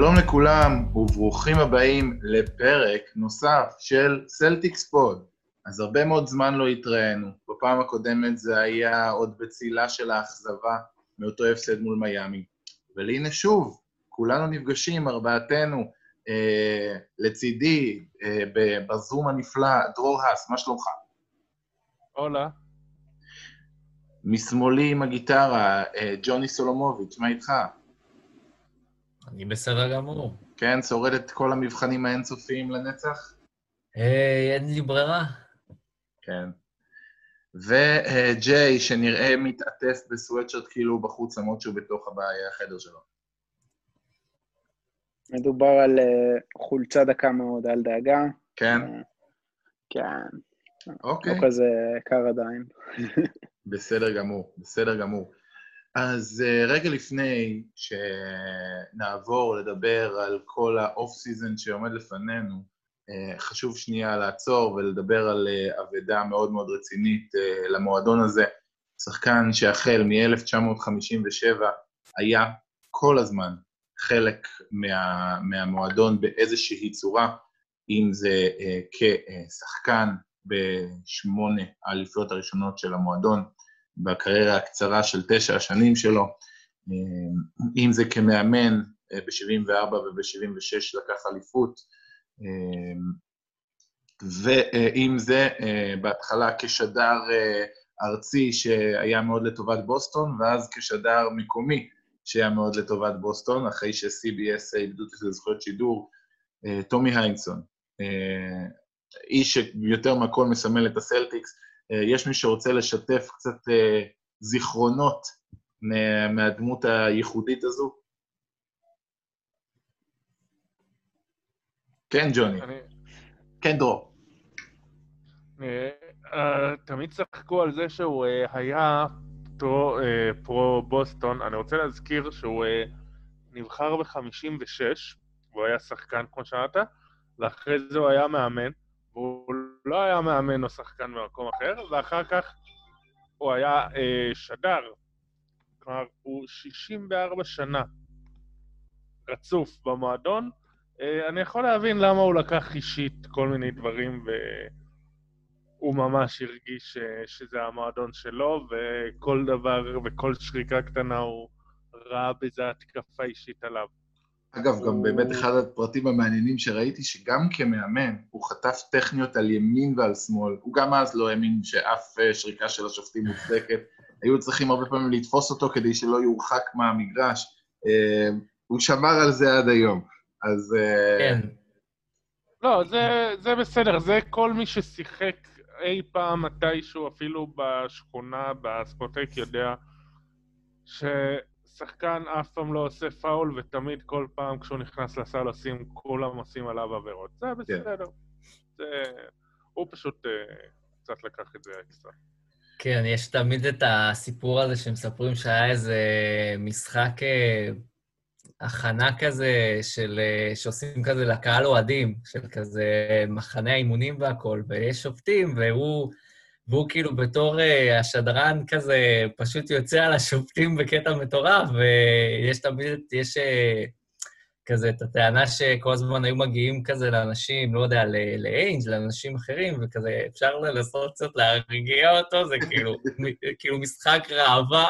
שלום לכולם וברוכים הבאים לפרק נוסף של Celtics Pod. אז הרבה מאוד זמן לא התראינו. בפעם הקודמת זה היה עוד בצילה של האכזבה מאותו הפסד מול מיאמי. והנה שוב, כולנו נפגשים, ארבעתנו, אה, לצידי, אה, בזום הנפלא, דרור האס, מה שלומך? הולה. משמאלי עם הגיטרה, אה, ג'וני סולומוביץ', מה איתך? אני בסדר גמור. כן, שורד את כל המבחנים האינסופיים לנצח? אה, אין לי ברירה. כן. וג'יי, שנראה מתעטף בסוואטשרט כאילו הוא בחוץ, למרות שהוא בתוך החדר שלו. מדובר על uh, חולצה דקה מאוד, אל דאגה. כן? Uh, כן. אוקיי. לא כזה קר עדיין. בסדר גמור, בסדר גמור. אז אה, רגע לפני שנעבור לדבר על כל ה off season שעומד לפנינו, אה, חשוב שנייה לעצור ולדבר על אה, אבדה מאוד מאוד רצינית למועדון הזה. שחקן שהחל מ-1957 היה כל הזמן חלק מה, מהמועדון באיזושהי צורה, אם זה כשחקן בשמונה האליפויות הראשונות של המועדון, בקריירה הקצרה של תשע השנים שלו, אה, אם זה כמאמן ב-74 וב-76 לקח אליפות, אה, ואם זה אה, בהתחלה כשדר ארצי שהיה מאוד לטובת בוסטון, ואז כשדר מקומי שהיה מאוד לטובת בוסטון, אחרי ש-CBS איבדו את זכויות שידור, טומי היינסון, איש שיותר מהכל מסמל את הסלטיקס, אה, יש מי שרוצה לשתף קצת אה, זיכרונות מהדמות הייחודית הזו? כן, ג'וני. אני... כן, דרור. אה, תמיד צחקו על זה שהוא היה פרו בוסטון. אני רוצה להזכיר שהוא נבחר ב-56, והוא היה שחקן, כמו שאמרת, ואחרי זה הוא היה מאמן. לא היה מאמן או שחקן במקום אחר, ואחר כך הוא היה אה, שדר. כלומר, הוא 64 שנה רצוף במועדון. אה, אני יכול להבין למה הוא לקח אישית כל מיני דברים, והוא ממש הרגיש אה, שזה המועדון שלו, וכל דבר וכל שריקה קטנה הוא ראה בזה התקפה אישית עליו. אגב, גם באמת אחד הפרטים המעניינים שראיתי, שגם כמאמן, הוא חטף טכניות על ימין ועל שמאל. הוא גם אז לא האמין שאף אה, שריקה של השופטים מוצדקת. היו צריכים הרבה פעמים לתפוס אותו כדי שלא יורחק מהמגרש. אה, הוא שמר על זה עד היום. אז... אה, כן. לא, זה, זה בסדר. זה כל מי ששיחק אי פעם מתישהו, אפילו בשכונה, בספורטק, יודע ש... שחקן אף פעם לא עושה פאול, ותמיד כל פעם כשהוא נכנס לסל עושים, כולם עושים עליו עבירות. זה כן. בסדר. זה... הוא פשוט uh, קצת לקח את זה אקסטרה. כן, יש תמיד את הסיפור הזה שמספרים שהיה איזה משחק uh, הכנה כזה, של, uh, שעושים כזה לקהל אוהדים, של כזה מחנה האימונים והכול, ויש שופטים, והוא... והוא כאילו בתור uh, השדרן כזה פשוט יוצא על השופטים בקטע מטורף, ויש תמיד, יש uh, כזה את הטענה שכל הזמן היו מגיעים כזה לאנשים, לא יודע, לאיינג', לאנשים אחרים, וכזה אפשר לנסות קצת להרגיע אותו, זה כאילו, כאילו משחק ראווה.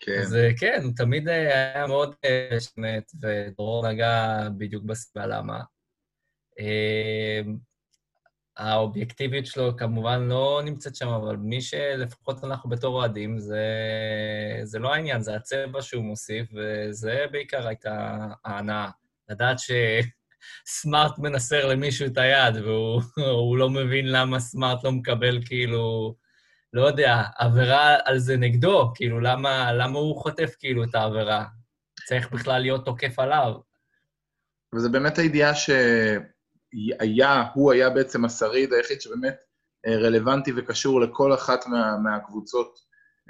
כן. אז כן, הוא תמיד היה מאוד שמת, ודרור נגע בדיוק בסיבה למה. האובייקטיביות שלו כמובן לא נמצאת שם, אבל מי שלפחות אנחנו בתור אוהדים, זה, זה לא העניין, זה הצבע שהוא מוסיף, וזה בעיקר הייתה ההנאה. לדעת שסמארט מנסר למישהו את היד, והוא לא מבין למה סמארט לא מקבל כאילו, לא יודע, עבירה על זה נגדו, כאילו, למה, למה הוא חוטף כאילו את העבירה? צריך בכלל להיות תוקף עליו. וזה באמת הידיעה ש... היה, הוא היה בעצם השריד היחיד שבאמת אה, רלוונטי וקשור לכל אחת מה, מהקבוצות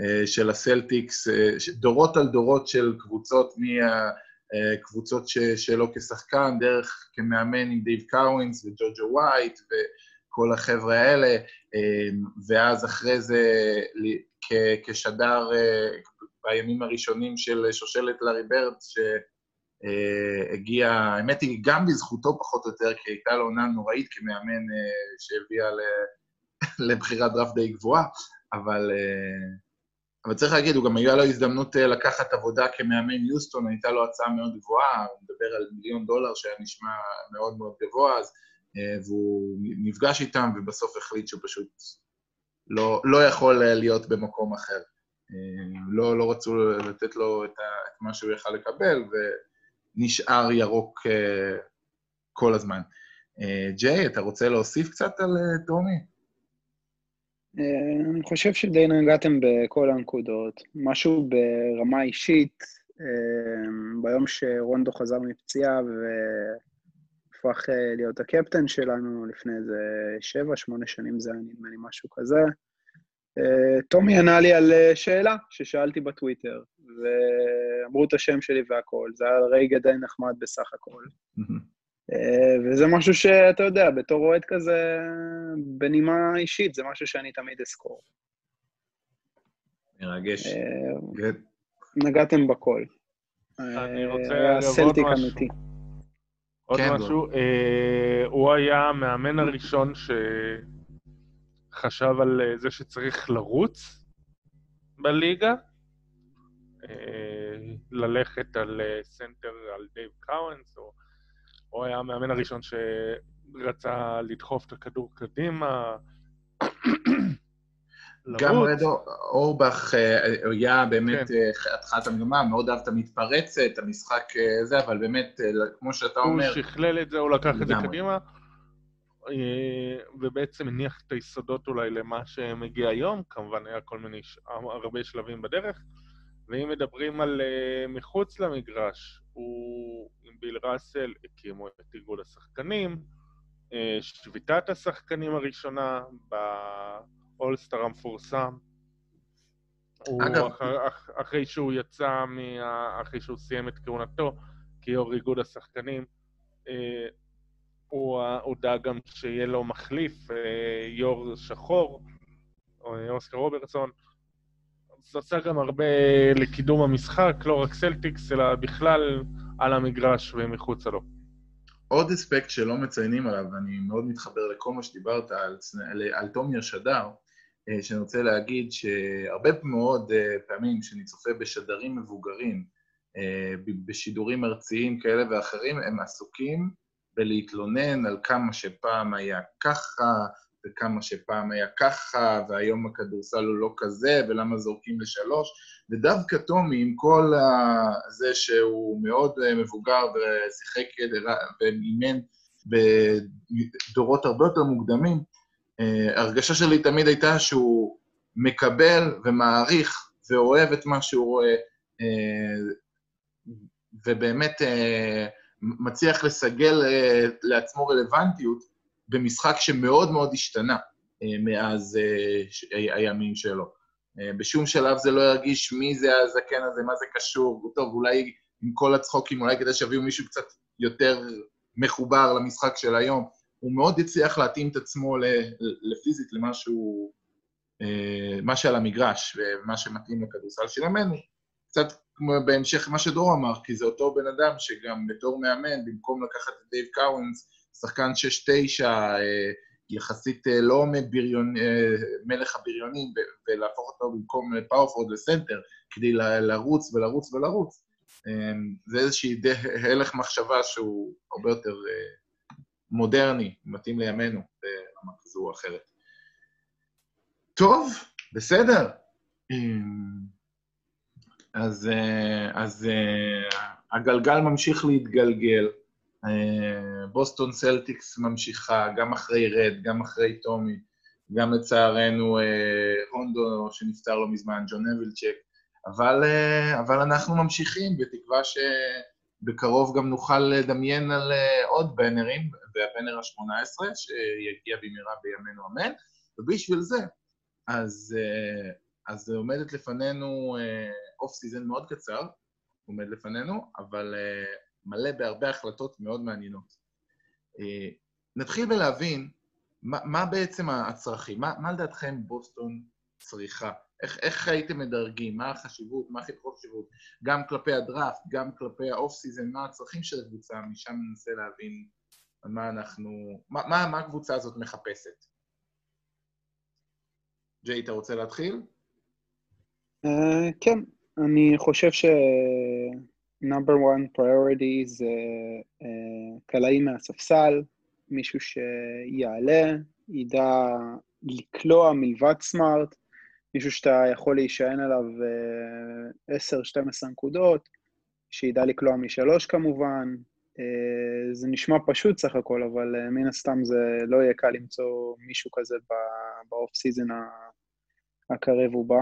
אה, של הסלטיקס, אה, דורות על דורות של קבוצות, מהקבוצות שלו כשחקן, דרך כמאמן עם דייב קאוונס וג'ו ג'ו ווייט וכל החבר'ה האלה, ואז אחרי זה כשדר בימים הראשונים של שושלת לארי ברד, אה, הגיע, האמת היא, גם בזכותו פחות או יותר, כי הייתה לו עונה נוראית כמאמן אה, שהביאה לבחירת דראפט די גבוהה, אבל, אה, אבל צריך להגיד, הוא גם היה לו הזדמנות לקחת עבודה כמאמן יוסטון, הייתה לו הצעה מאוד גבוהה, הוא מדבר על מיליון דולר שהיה נשמע מאוד מאוד גבוה, אז, והוא נפגש איתם, ובסוף החליט שהוא פשוט לא, לא יכול להיות במקום אחר. לא, לא רצו לתת לו את, ה, את מה שהוא יכל לקבל, ונשאר ירוק כל הזמן. ג'יי, אתה רוצה להוסיף קצת על? אה, אני חושב שדי נגעתם בכל הנקודות. משהו ברמה אישית, אה, ביום שרונדו חזר מפציעה והפך אה, להיות הקפטן שלנו לפני איזה שבע, שמונה שנים זה היה נדמה לי משהו כזה, טומי ענה לי על שאלה ששאלתי בטוויטר, ואמרו את השם שלי והכול. זה היה רגע די נחמד בסך הכל. אה, וזה משהו שאתה יודע, בתור אוהד כזה, בנימה אישית, זה משהו שאני תמיד אזכור. מרגש. אה, נגעתם בכל. אני אה, רוצה עוד משהו. עוד כן, משהו, הוא היה המאמן הראשון שחשב על זה שצריך לרוץ בליגה, ללכת על סנטר, על דייב קאוונס, או הוא היה המאמן הראשון שרצה לדחוף את הכדור קדימה. גם רד אאורבך אה, היה באמת כן. אה, התחלת המגמה, מאוד אהב את המתפרצת, המשחק אה, זה, אבל באמת, כמו שאתה אומר... הוא שכלל את זה, הוא לקח את זה קדימה, ובעצם הניח את היסודות אולי למה שמגיע היום, כמובן היה כל מיני, הרבה שלבים בדרך, ואם מדברים על מחוץ למגרש, הוא ביל ראסל הקימו את איגוד השחקנים, אה, שביתת השחקנים הראשונה באולסטר המפורסם. אגב... אחרי, אחרי שהוא יצא, מה, אחרי שהוא סיים את כהונתו כיו"ר איגוד השחקנים, אה, הוא, הוא דאג גם שיהיה לו מחליף, אה, יו"ר שחור, אוסקר רוברטסון. זה עושה גם הרבה לקידום המשחק, לא רק סלטיקס, אלא בכלל על המגרש ומחוצה לו. עוד אספקט שלא מציינים עליו, ואני מאוד מתחבר לכל מה שדיברת על, על, על תומיה שדר, אה, שאני רוצה להגיד שהרבה מאוד אה, פעמים שאני צופה בשדרים מבוגרים, אה, בשידורים ארציים כאלה ואחרים, הם עסוקים בלהתלונן על כמה שפעם היה ככה, וכמה שפעם היה ככה, והיום הכדורסל הוא לא כזה, ולמה זורקים לשלוש, ודווקא טומי, עם כל זה שהוא מאוד אה, מבוגר ושיחק ואימן בדורות הרבה יותר מוקדמים, אה, הרגשה שלי תמיד הייתה שהוא מקבל ומעריך ואוהב את מה שהוא רואה, אה, ובאמת מצליח לסגל לעצמו רלוונטיות במשחק שמאוד מאוד השתנה מאז הימים שלו. אה, בשום שלב זה לא ירגיש מי זה הזקן הזה, מה זה קשור. טוב, אולי עם כל הצחוקים, אולי כדי שיביאו מישהו קצת יותר מחובר למשחק של היום. הוא מאוד הצליח להתאים את עצמו לפיזית למשהו, אה, מה שעל המגרש, ומה שמתאים לכדורסל של ימינו. קצת כמו בהמשך מה שדרור אמר, כי זה אותו בן אדם שגם בתור מאמן, במקום לקחת את דייב קאוונס, שחקן 6-9, יחסית אה, לא בריון, אה, מלך הבריונים ולהפוך אותו במקום power forward לסנטר כדי לרוץ ולרוץ ולרוץ. זה איזושהי הלך מחשבה שהוא הרבה יותר אה, מודרני, מתאים לימינו ברמה כזו או אחרת. טוב, בסדר. אז, אז הגלגל ממשיך להתגלגל. אה, בוסטון סלטיקס ממשיכה, גם אחרי רד, גם אחרי טומי, גם לצערנו אה, הונדו שנפטר לא מזמן, ג'ון האבליצ'ק, אבל, אה, אבל אנחנו ממשיכים, בתקווה שבקרוב גם נוכל לדמיין על עוד בנרים, והבנר ה-18, שיגיע במהרה בימינו אמן, ובשביל זה, אז, אז עומדת לפנינו off season מאוד קצר, עומד לפנינו, אבל מלא בהרבה החלטות מאוד מעניינות. אה, נתחיל בלהבין מה, מה בעצם הצרכים, מה, מה לדעתכם בוסטון צריכה איך, איך הייתם מדרגים? מה החשיבות? מה הכי פחות חשיבות? גם כלפי הדראפט, גם כלפי ה off season, מה הצרכים של הקבוצה? משם ננסה להבין מה אנחנו... מה, מה, מה הקבוצה הזאת מחפשת? ג'יי, אתה רוצה להתחיל? אה, כן, אני חושב ש... number one priority זה אה, קלעי מהספסל, מישהו שיעלה, ידע לקלוע מלבד סמארט, מישהו שאתה יכול להישען עליו 10-12 נקודות, שידע לקלוע משלוש כמובן. זה נשמע פשוט סך הכל, אבל מן הסתם זה לא יהיה קל למצוא מישהו כזה ב off season הקרב ובא.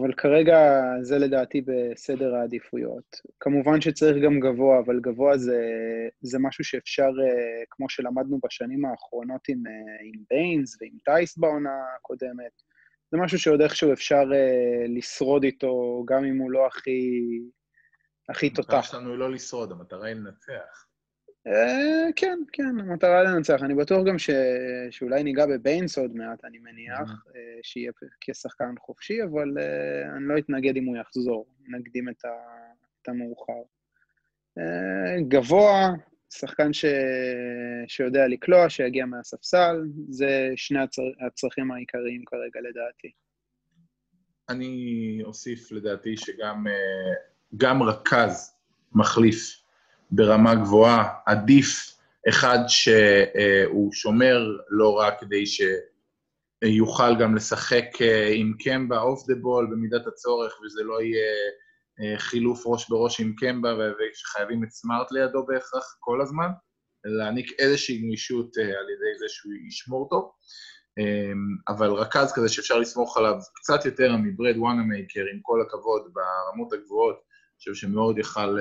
אבל כרגע זה לדעתי בסדר העדיפויות. כמובן שצריך גם גבוה, אבל גבוה זה, זה משהו שאפשר, כמו שלמדנו בשנים האחרונות עם, עם ביינס ועם טייס בעונה הקודמת, זה משהו שעוד איכשהו אפשר לשרוד איתו, גם אם הוא לא הכי, הכי תותח. המטרה שלנו היא לא לשרוד, המטרה היא לנצח. כן, כן, המטרה לנצח. אני בטוח גם ש... שאולי ניגע בביינס עוד מעט, אני מניח, שיהיה כשחקן חופשי, אבל אני לא אתנגד אם הוא יחזור. נקדים את, ה... את המאוחר. גבוה, שחקן ש... שיודע לקלוע, שיגיע מהספסל, זה שני הצר... הצרכים העיקריים כרגע לדעתי. אני אוסיף לדעתי שגם רכז מחליף ברמה גבוהה, עדיף אחד שהוא שומר לא רק כדי שיוכל גם לשחק עם קמבה off the ball במידת הצורך, וזה לא יהיה חילוף ראש בראש עם קמבה ושחייבים את סמארט לידו בהכרח כל הזמן, להעניק איזושהי גמישות על ידי זה שהוא ישמור טוב. אבל רכז כזה שאפשר לסמוך עליו קצת יותר מבראד וונאמייקר, עם כל הכבוד, ברמות הגבוהות, אני חושב שמאוד יכל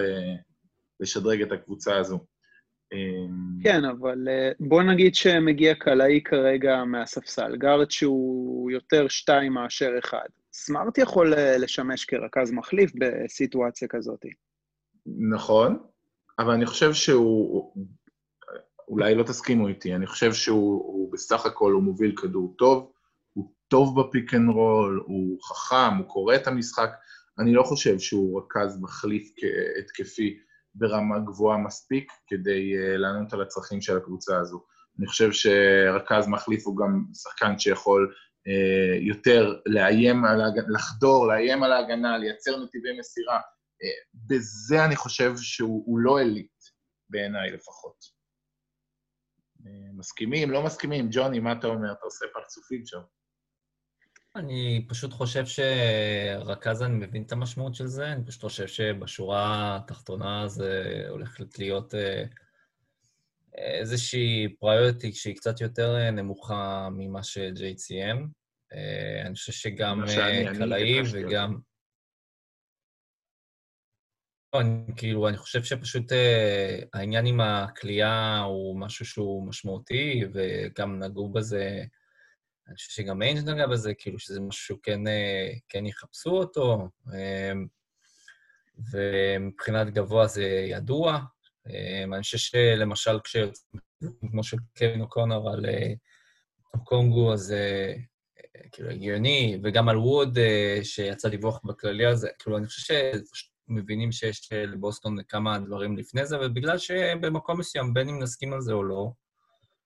לשדרג את הקבוצה הזו. כן, אבל בוא נגיד שמגיע קלעי כרגע מהספסל, גארד שהוא יותר שתיים מאשר אחד. סמארט יכול לשמש כרכז מחליף בסיטואציה כזאת. נכון, אבל אני חושב שהוא, אולי לא תסכימו איתי, אני חושב שהוא בסך הכל, הוא מוביל כדור טוב, הוא טוב ב pick and roll, הוא חכם, הוא קורא את המשחק, אני לא חושב שהוא רכז מחליף התקפי ברמה גבוהה מספיק כדי uh, לענות על הצרכים של הקבוצה הזו. אני חושב שרכז מחליף הוא גם שחקן שיכול uh, יותר לאיים על ההגנה, לחדור, לאיים על ההגנה, לייצר נתיבי מסירה. Uh, בזה אני חושב שהוא לא elite, בעיניי לפחות. מסכימים, לא מסכימים? ג'וני, מה אתה אומר? אתה עושה פרצופים שם. אני פשוט חושב שרכז, אני מבין את המשמעות של זה, אני פשוט חושב שבשורה התחתונה זה הולך להיות איזושהי פריוריטי שהיא קצת יותר נמוכה ממה שג'יי ציים. אני חושב שגם קלעי וגם... לא, אני, כאילו, אני חושב שפשוט העניין עם הכלייה הוא משהו שהוא משמעותי, וגם נגעו בזה אני חושב שגם איינג' נגע בזה, כאילו שזה משהו שכן כן יחפשו אותו, ומבחינת גבוה זה ידוע. אני חושב שלמשל כשיוצאים, כמו של קווין אוקונור על קונגו, אז זה כאילו הגיוני, וגם על ווד, שיצא דיווח בכללי על זה, כאילו אני חושב שמבינים שיש לבוסטון כמה דברים לפני זה, ובגלל שבמקום מסוים, בין אם נסכים על זה או לא,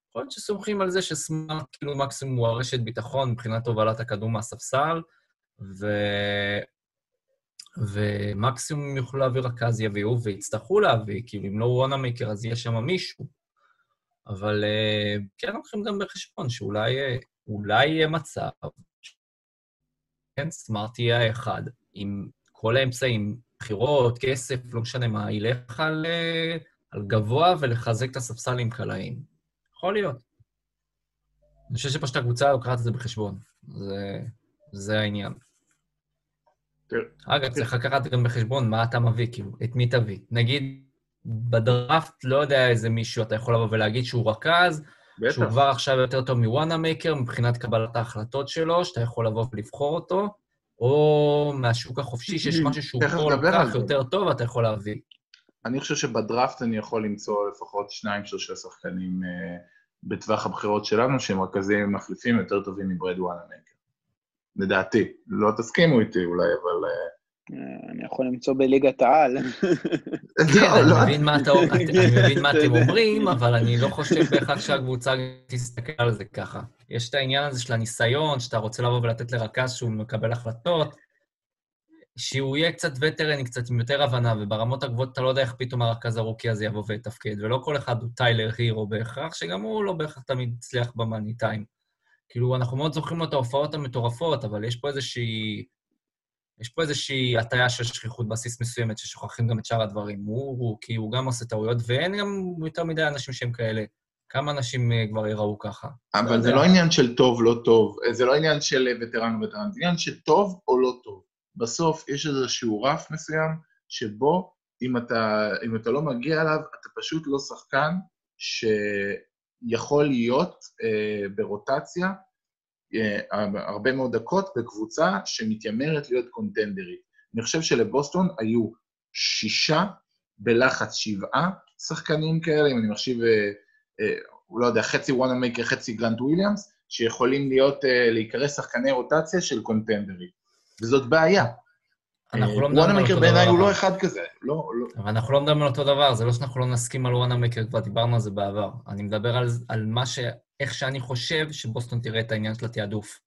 יכול להיות שסומכים על זה שסמארט כאילו מקסימום הוא הרשת ביטחון מבחינת הובלת הכדור מהספסל, ו... ומקסימום יוכלו להביא רכז יביאו, ויצטרכו להביא, כאילו אם לא וואנה מייקר אז יהיה שם מישהו. אבל כן לוקחים גם בחשבון שאולי אולי יהיה מצב, כן, סמארט יהיה האחד, עם כל האמצעים, בחירות, כסף, לא משנה מה, ילך על, על גבוה ולחזק את הספסל עם קלעים. יכול להיות. אני חושב שפשוט הקבוצה לוקחת את זה בחשבון. זה, זה העניין. אגב, צריך לקחת גם בחשבון מה אתה מביא, כאילו, את מי תביא. נגיד, בדראפט, לא יודע איזה מישהו אתה יכול לבוא ולהגיד שהוא רכז, בטח. שהוא כבר עכשיו יותר טוב מוואנה מייקר מבחינת קבלת ההחלטות שלו, שאתה יכול לבוא ולבחור אותו, או מהשוק החופשי, שיש משהו שהוא כל כך יותר טוב, אתה יכול להביא. אני חושב שבדראפט אני יכול למצוא לפחות שניים, שלושה שחקנים uh, בטווח הבחירות שלנו, שהם רכזים מחליפים יותר טובים מברד וואלה מייקר. לדעתי. לא תסכימו איתי אולי, אבל... אה, אה, אני יכול למצוא בליגת העל. כן, אני לא, מבין מה אתה- אני מבין מה אתה אתם. אומרים, אבל אני לא חושב בהכרח שהקבוצה תסתכל על זה ככה. יש את העניין הזה של הניסיון, שאתה רוצה לבוא ולתת לרכז שהוא מקבל החלטות, שהוא יהיה קצת וטרני, קצת עם יותר הבנה, וברמות הגבוהות אתה לא יודע איך פתאום הרכז הרוקי הזה יבוא ויתפקד, ולא כל אחד הוא טיילר הירו בהכרח, שגם הוא לא בהכרח תמיד הצליח במאני טיים. כאילו, אנחנו מאוד זוכרים לו את ההופעות המטורפות, אבל יש פה איזושהי... יש פה איזושהי הטיה של שכיחות בסיס מסוימת, ששוכחים גם את שאר הדברים. הוא רוקי, הוא גם עושה טעויות, ואין גם יותר מדי אנשים שהם כאלה. כמה אנשים אה, כבר יראו ככה? אבל זה לא עניין של טוב, לא טוב, זה לא עניין של וטרן או וטרן, זה עניין של טוב או לא טוב. בסוף יש איזשהו רף מסוים, שבו אם אתה, אם אתה לא מגיע אליו, אתה פשוט לא שחקן שיכול להיות אה, ברוטציה אה, הרבה מאוד דקות בקבוצה שמתיימרת להיות קונטנדרית. אני חושב שלבוסטון היו שישה בלחץ שבעה שחקנים כאלה, אם אני מחשיב, אה, אה, לא יודע, חצי וואנה מייקר, חצי גרנט וויליאמס, שיכולים להיות, אה, להיקרא שחקני רוטציה של קונטנדרית. וזאת בעיה. אנחנו אה, לא מדברים על אותו בעיניי. הוא לא. אחד כזה. לא, לא. אבל אנחנו לא מדברים על אותו דבר, זה לא שאנחנו לא נסכים על וואנה מקר, כבר דיברנו על זה בעבר. אני מדבר על, על מה ש... איך שאני חושב שבוסטון תראה את העניין של התעדוף.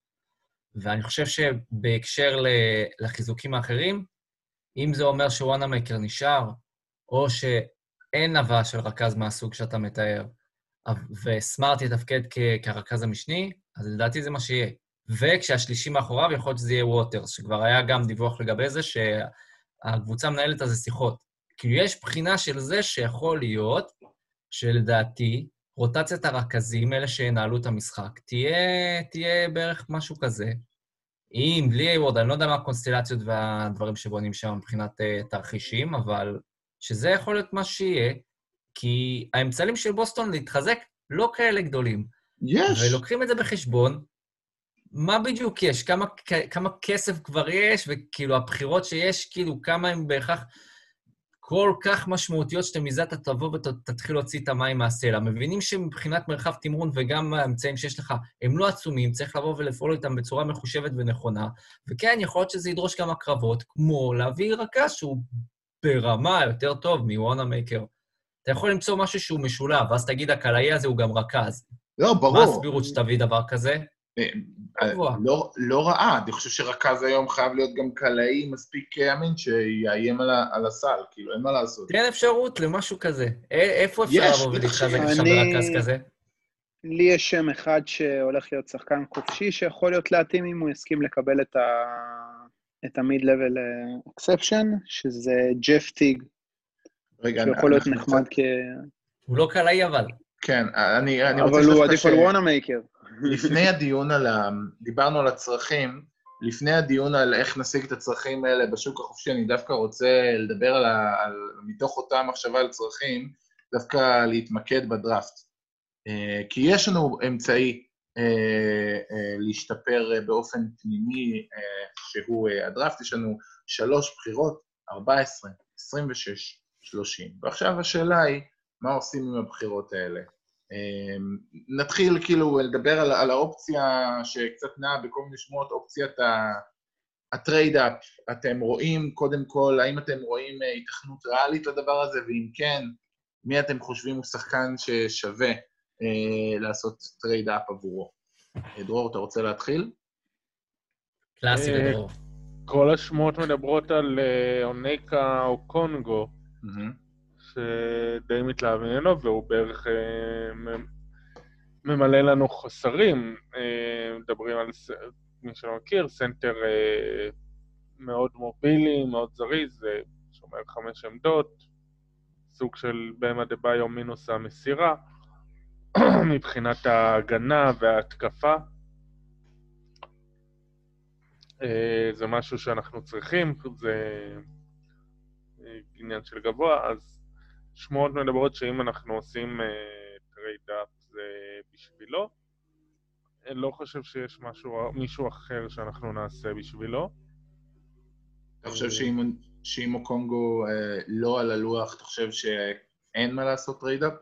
ואני חושב שבהקשר ל, לחיזוקים האחרים, אם זה אומר שוואנה מקר נשאר, או שאין הבאה של רכז מהסוג שאתה מתאר, וסמארט יתפקד כ- כרכז המשני, אז לדעתי זה מה שיהיה. וכשהשלישי מאחוריו, יכול להיות שזה יהיה ווטרס, שכבר היה גם דיווח לגבי זה, שהקבוצה מנהלת על זה שיחות. כאילו, יש בחינה של זה שיכול להיות, שלדעתי, רוטציית הרכזים, אלה שינהלו את המשחק, תהיה, תהיה בערך משהו כזה. אם, בלי איי-וורד, אני לא יודע מה הקונסטלציות והדברים שבונים שם מבחינת uh, תרחישים, אבל שזה יכול להיות מה שיהיה, כי האמצעים של בוסטון להתחזק לא כאלה גדולים. יש. ולוקחים את זה בחשבון, מה בדיוק יש? כמה, כמה כסף כבר יש, וכאילו הבחירות שיש, כאילו כמה הן בהכרח כל כך משמעותיות שאתם מזה אתה תבוא ותתחיל להוציא את המים מהסלע. מבינים שמבחינת מרחב תמרון וגם האמצעים שיש לך, הם לא עצומים, צריך לבוא ולפעול איתם בצורה מחושבת ונכונה. וכן, יכול להיות שזה ידרוש כמה קרבות, כמו להביא רכז שהוא ברמה יותר טוב מוואנה מייקר. אתה יכול למצוא משהו שהוא משולב, ואז תגיד, הקלעי הזה הוא גם רכז. לא, ברור. מה הסבירות שתביא דבר כזה? אה, לא גבוהה. לא, לא רעה, אני חושב שרכז היום חייב להיות גם קלעי מספיק אמין שיאיים על, על הסל, כאילו, אין מה לעשות. תן אפשרות למשהו כזה. איפה אפשר לבוא ולהתחזק. עכשיו ברכז כזה? לי יש שם אחד שהולך להיות שחקן חופשי, שיכול להיות להתאים אם הוא יסכים לקבל את ה... את ה-mid-level exception, שזה ג'ף טיג, רגע, שיכול להיות נחמד קצת- כ... הוא לא קלעי אבל. כן, אני, אני רוצה אבל הוא עדיף על וואנה מייקר. לפני הדיון על ה... דיברנו על הצרכים, לפני הדיון על איך נשיג את הצרכים האלה בשוק החופשי, אני דווקא רוצה לדבר על ה... על... מתוך אותה מחשבה על צרכים, דווקא להתמקד בדראפט. אה, כי יש לנו אמצעי אה, אה, להשתפר באופן פנימי, שהוא הדראפט, יש לנו שלוש בחירות, 14, 26, 30. ועכשיו השאלה היא, מה עושים עם הבחירות האלה? אמ, נתחיל כאילו לדבר על, על האופציה שקצת נעה בכל מיני שמות, אופציית ה- ה trade-up. אתם רואים, קודם כל, האם אתם רואים אה, היתכנות ריאלית לדבר הזה, ואם כן, מי אתם חושבים הוא שחקן ששווה אה, לעשות trade-up עבורו? אה, דרור, אתה רוצה להתחיל? קלאסי אה, בדרור. כל השמועות מדברות על אונייקה אוקונגוו, מהמם. שדי מתלהב ממנו, והוא בערך אה, ממלא לנו חוסרים. אה, מדברים על, מי שלא מכיר, סנטר אה, מאוד mobile, מאוד זריז, שומר חמש עמדות, סוג של באם אדבאיו מינוס המסירה, מבחינת ההגנה וההתקפה. זה משהו שאנחנו צריכים, זה עניין של גבוה, אז שמועות מדברות שאם אנחנו עושים trade-up זה בשבילו. אני לא חושב שיש משהו, מישהו אחר שאנחנו נעשה בשבילו. אתה חושב שאם, אוקונגוו אה, לא על הלוח, אתה חושב שאין מה לעשות trade-up?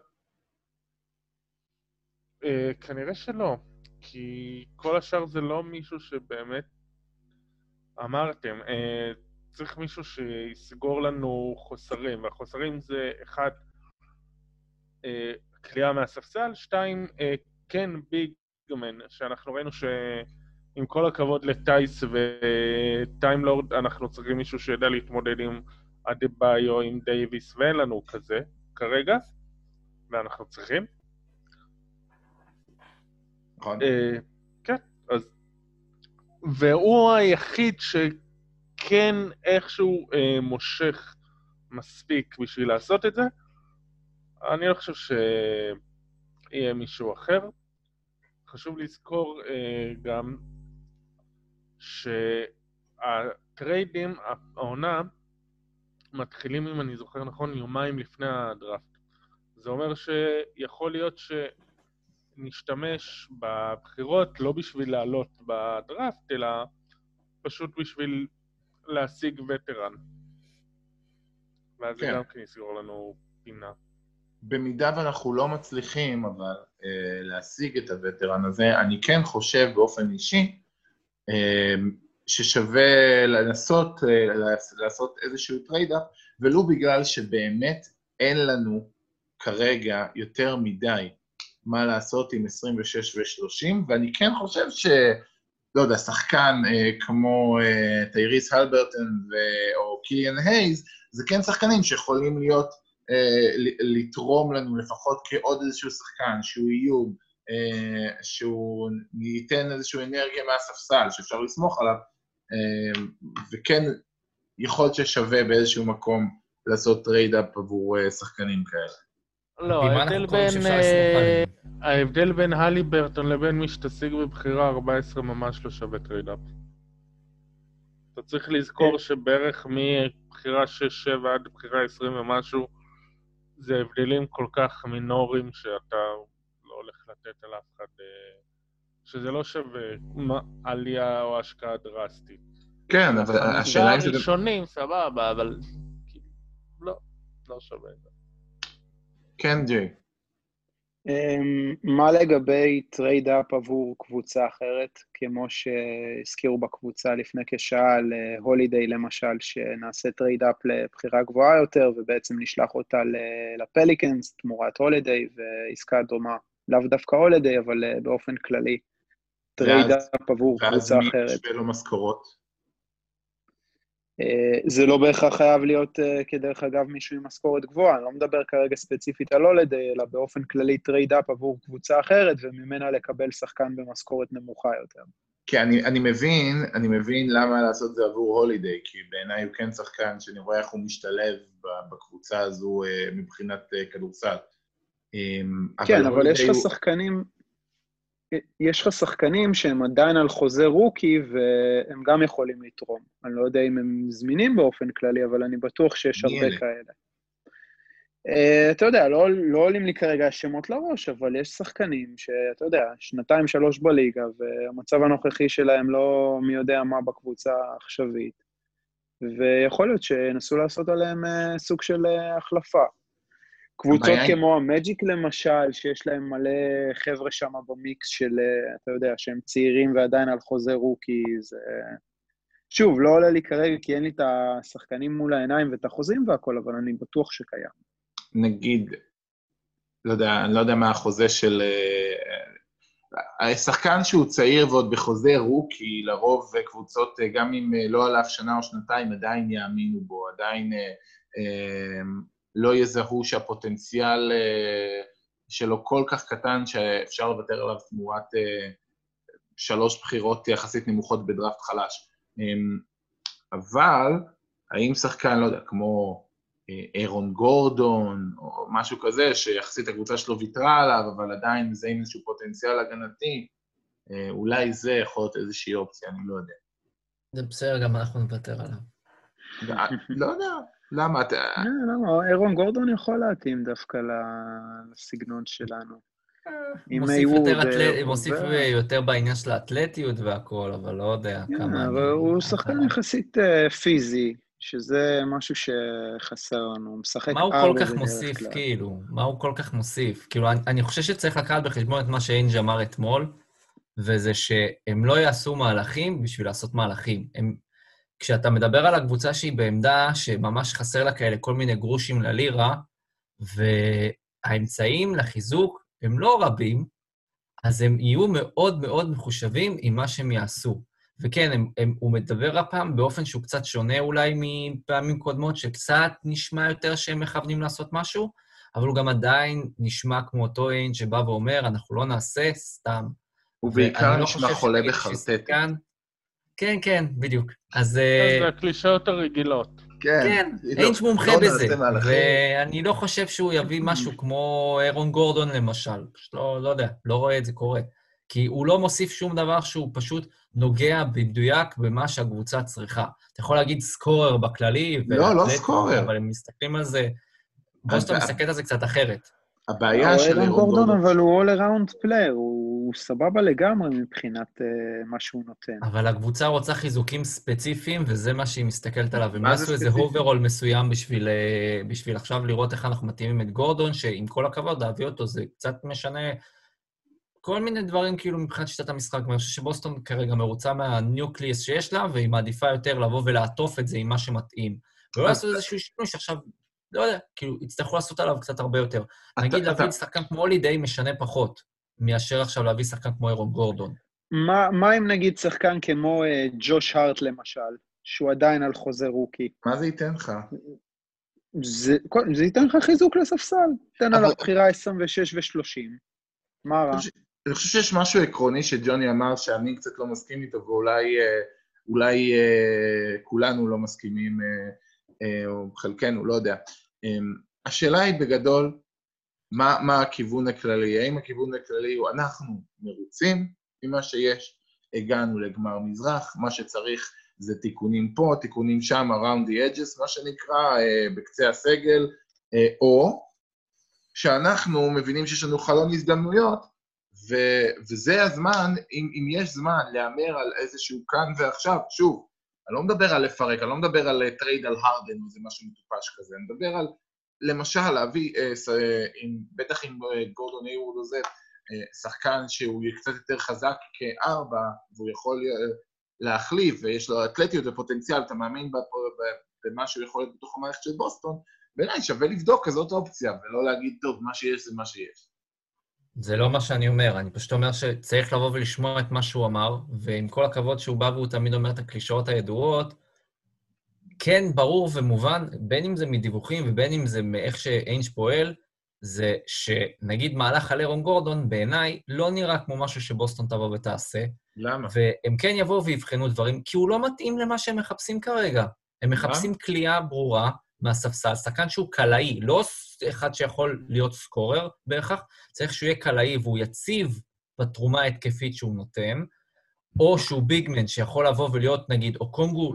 אה, כנראה שלא, כי כל השאר זה לא מישהו שבאמת אמרתם, אה, צריך מישהו שיסגור לנו חוסרים, והחוסרים זה אחד, אה, קליעה מהספסל, שתיים, אה, כן ביגמן, שאנחנו ראינו שעם כל הכבוד לטייס וטיימלורד, אנחנו צריכים מישהו שיודע להתמודד עם אדה ביו, עם דייוויס, ואין לנו כזה כרגע, ואנחנו צריכים. נכון? אה, כן, אז... והוא היחיד שכן איכשהו אה, מושך מספיק בשביל לעשות את זה. אני לא חושב שיהיה מישהו אחר. חשוב לזכור אה, גם שהטריידים, העונה, מתחילים, אם אני זוכר נכון, יומיים לפני הדראפט. זה אומר שיכול להיות שנשתמש בבחירות לא בשביל לעלות בדראפט, אלא פשוט בשביל להשיג וטרן. ואז זה כן. גם כן יסגור לנו פינה. במידה ואנחנו לא מצליחים, אבל אה, להשיג את הווטרן הזה, אני כן חושב באופן אישי אה, ששווה לנסות אה, לעש- לעשות איזשהו trade-up, ולו בגלל שבאמת אין לנו כרגע יותר מדי מה לעשות עם 26 ו-30, ואני כן חושב ש... לא יודע, שחקן אה, כמו אה, טייריס הליברטון ו- או קיליאן הייז, זה כן שחקנים שיכולים להיות אה, לתרום לנו לפחות כעוד איזשהו שחקן, שהוא איום, אה, שהוא ייתן איזושהי אנרגיה מהספסל, שאפשר לסמוך עליו, אה, וכן יכול להיות ששווה באיזשהו מקום לעשות trade-up עבור אה, שחקנים כאלה. לא, ההבדל בין... אה? ההבדל בין הליברטון לבין מי שתשיג בבחירה 14 ממש לא שווה trade-up. אתה צריך לזכור שבערך מבחירה 6-7 עד בחירה 20 ומשהו, זה הבדלים כל כך מינוריים שאתה לא הולך לתת על אף אחד, אה, שזה לא שווה עלייה או השקעה דרסטית. כן, אבל השאלה אם זה... הראשונים, סבבה, אבל כאילו, לא, לא שווה את זה. כן, ג'יי. אמ, מה לגבי trade-up עבור קבוצה אחרת, כמו שהזכירו בקבוצה לפני כשעה להולידיי למשל, שנעשה trade-up לבחירה גבוהה יותר, ובעצם נשלח אותה ל- לפליקנס תמורת הולידיי, ועסקה דומה, לאו דווקא הולידיי, אבל אה, באופן כללי, trade-up עבור ואז קבוצה מי אחרת. ישווה לו משכורות? אה, זה לא בהכרח חייב להיות, אה, כדרך אגב, מישהו עם משכורת גבוהה, אני לא מדבר כרגע ספציפית על הולידיי, אלא באופן כללי trade-up עבור קבוצה אחרת, וממנה לקבל שחקן במשכורת נמוכה יותר. כי אני, אני מבין, אני מבין למה לעשות את זה עבור הולידיי, כי בעיניי הוא כן שחקן שאני רואה איך הוא משתלב בקבוצה הזו אה, מבחינת אה, כדורסל. אמ, כן, אבל יש הולידיי לך הוא- שחקנים, יש לך שחקנים שהם עדיין על חוזה rookie, והם גם יכולים לתרום. אני לא יודע אם הם זמינים באופן כללי, אבל אני בטוח שיש הרבה אלה? כאלה. Uh, אתה יודע, לא, לא עולים לי כרגע השמות לראש, אבל יש שחקנים שאתה יודע, שנתיים, שלוש בליגה, והמצב הנוכחי שלהם לא מי יודע מה בקבוצה העכשווית, ויכול להיות שינסו לעשות עליהם uh, סוג של uh, החלפה. קבוצות כמו המג'יק למשל, שיש להם מלא חבר'ה שם במיקס של, uh, אתה יודע, שהם צעירים ועדיין על חוזה רוקי, זה... שוב, לא עולה לי כרגע כי אין לי את השחקנים מול העיניים ואת החוזים והכל, אבל אני בטוח שקיים. נגיד, לא יודע, אני לא יודע מה החוזה של... אה, שחקן שהוא צעיר ועוד בחוזה רוקי, לרוב אה, קבוצות, אה, גם אם אה, לא עליו שנה או שנתיים, עדיין יאמינו בו, עדיין אה, אה, לא יזהו שהפוטנציאל אה, שלו כל כך קטן שאפשר לוותר עליו תמורת אה, שלוש בחירות יחסית נמוכות בדראפט חלש. אה, אבל האם שחקן, לא יודע, כמו אה, אירון גורדון, או משהו כזה, שיחסית הקבוצה שלו ויתרה עליו, אבל עדיין מזהים איזשהו פוטנציאל הגנתי, אולי זה יכול להיות איזושהי אופציה, אני לא יודע. זה בסדר, גם אנחנו נוותר עליו. לא יודע, למה? אתה... אה, למה? אירון גורדון יכול להתאים דווקא לסגנון שלנו. מוסיף יותר אה, מוסיף חוזר. יותר בעניין של האתלטיות והכל, אבל לא יודע כן, כמה... הוא שחקן יחסית אה, פיזי, שזה משהו שחסר לנו. הוא משחק מה הוא כל כך מוסיף, כלל. כאילו? מה הוא כל כך מוסיף? כאילו, אני, אני חושב שצריך לקחת בחשבון את מה שאינג' אמר אתמול, וזה שהם לא יעשו מהלכים בשביל לעשות מהלכים. הם, כשאתה מדבר על הקבוצה שהיא בעמדה שממש חסר לה כאלה כל מיני גרושים ללירה, והאמצעים לחיזוק הם לא רבים, אז הם יהיו מאוד מאוד מחושבים עם מה שהם יעשו. וכן, הם, הם, הוא מדבר הפעם באופן שהוא קצת שונה אולי מפעמים קודמות, שקצת נשמע יותר שהם מכוונים לעשות משהו, אבל הוא גם עדיין נשמע כמו אותו אין שבא ואומר, אנחנו לא נעשה סתם. הוא בעיקר לא נשמע חולה בחרטט. כן, כן, בדיוק. אז... זה אה, הקלישאות הרגילות. כן, כן לא, מומחה לא בזה, ואני לא חושב שהוא יביא משהו כמו אירון גורדון למשל. פשוט לא, לא יודע, לא רואה את זה קורה. כי הוא לא מוסיף שום דבר שהוא פשוט נוגע במדויק במה שהקבוצה צריכה. אתה יכול להגיד סקורר בכללי, לא, לא סקורר. אבל הם מסתכלים על זה, בוסטון מסתכלת על זה קצת אחרת. הבעיה של אירון גורדון, אבל הוא all around player, הוא סבבה לגמרי מבחינת uh, מה שהוא נותן. אבל הקבוצה רוצה חיזוקים ספציפיים, וזה מה שהיא מסתכלת עליו. הם יעשו איזה הוברול מסוים בשביל, uh, בשביל עכשיו לראות איך אנחנו מתאימים את גורדון, שעם כל הכבוד, להביא אותו זה קצת משנה כל מיני דברים כאילו מבחינת שיטת המשחק, ואני חושב שבוסטון כרגע מרוצה מהניוקליאס שיש לה, והיא מעדיפה יותר לבוא ולעטוף את זה עם מה שמתאים. ולא לעשות איזשהו שינוי שעכשיו, לא יודע, כאילו, יצטרכו לעשות עליו קצת הרבה יותר. נגיד להביא שחקן כמו הולידיי משנה פחות, מאשר עכשיו להביא שחקן כמו אירון גורדון. מה, מה אם נגיד שחקן כמו אה, ג'וש הארט למשל, שהוא עדיין על חוזה רוקי? מה זה ייתן לך? זה, זה ייתן לך חיזוק לספסל. תן עליו בחירה 26 ו-30. מה רע? אני חושב שיש משהו עקרוני שג'וני אמר שאני קצת לא מסכים איתו, ואולי אה, אולי, אה, כולנו לא מסכימים, אה, או חלקנו, לא יודע. אמ, השאלה היא בגדול, מה, מה הכיוון הכללי? האם הכיוון הכללי הוא אנחנו מרוצים ממה שיש, הגענו לגמר מזרח, מה שצריך זה תיקונים פה, תיקונים שם, around the edges, מה שנקרא, בקצה הסגל, או שאנחנו מבינים שיש לנו חלון הזדמנויות, ו- וזה הזמן, אם, אם יש זמן להמר על איזשהו כאן ועכשיו, שוב, אני לא מדבר על לפרק, אני לא מדבר על trade על הרדן או איזה משהו מטופש כזה, אני מדבר על, למשל, להביא, אה, אה, עם, בטח עם אה, גורדון זה, אה, שחקן שהוא קצת יותר חזק כארבע, והוא יכול להחליף, ויש לו אתלטיות ופוטנציאל, אתה מאמין במה שהוא יכול להיות בתוך המערכת של בוסטון, בעיניי שווה לבדוק כזאת אופציה, ולא להגיד, טוב, מה שיש זה מה שיש. זה לא מה שאני אומר, אני פשוט אומר שצריך לבוא ולשמוע את מה שהוא אמר, ועם כל הכבוד שהוא בא והוא תמיד אומר את הקלישאות הידועות, כן, ברור ומובן, בין אם זה מדיווחים ובין אם זה מאיך שאיינג' פועל, זה שנגיד מהלך על אירון גורדון, בעיניי, לא נראה כמו משהו שבוסטון תבוא ותעשה. למה? והם כן יבואו ויבחנו דברים, כי הוא לא מתאים למה שהם מחפשים כרגע. הם מחפשים כליאה ברורה, מהספסל, שחקן שהוא קלעי, לא אחד שיכול להיות סקורר בהכרח, צריך שהוא יהיה קלעי והוא יציב בתרומה ההתקפית שהוא נותן, או שהוא ביגמן שיכול לבוא ולהיות, נגיד, או קונגו,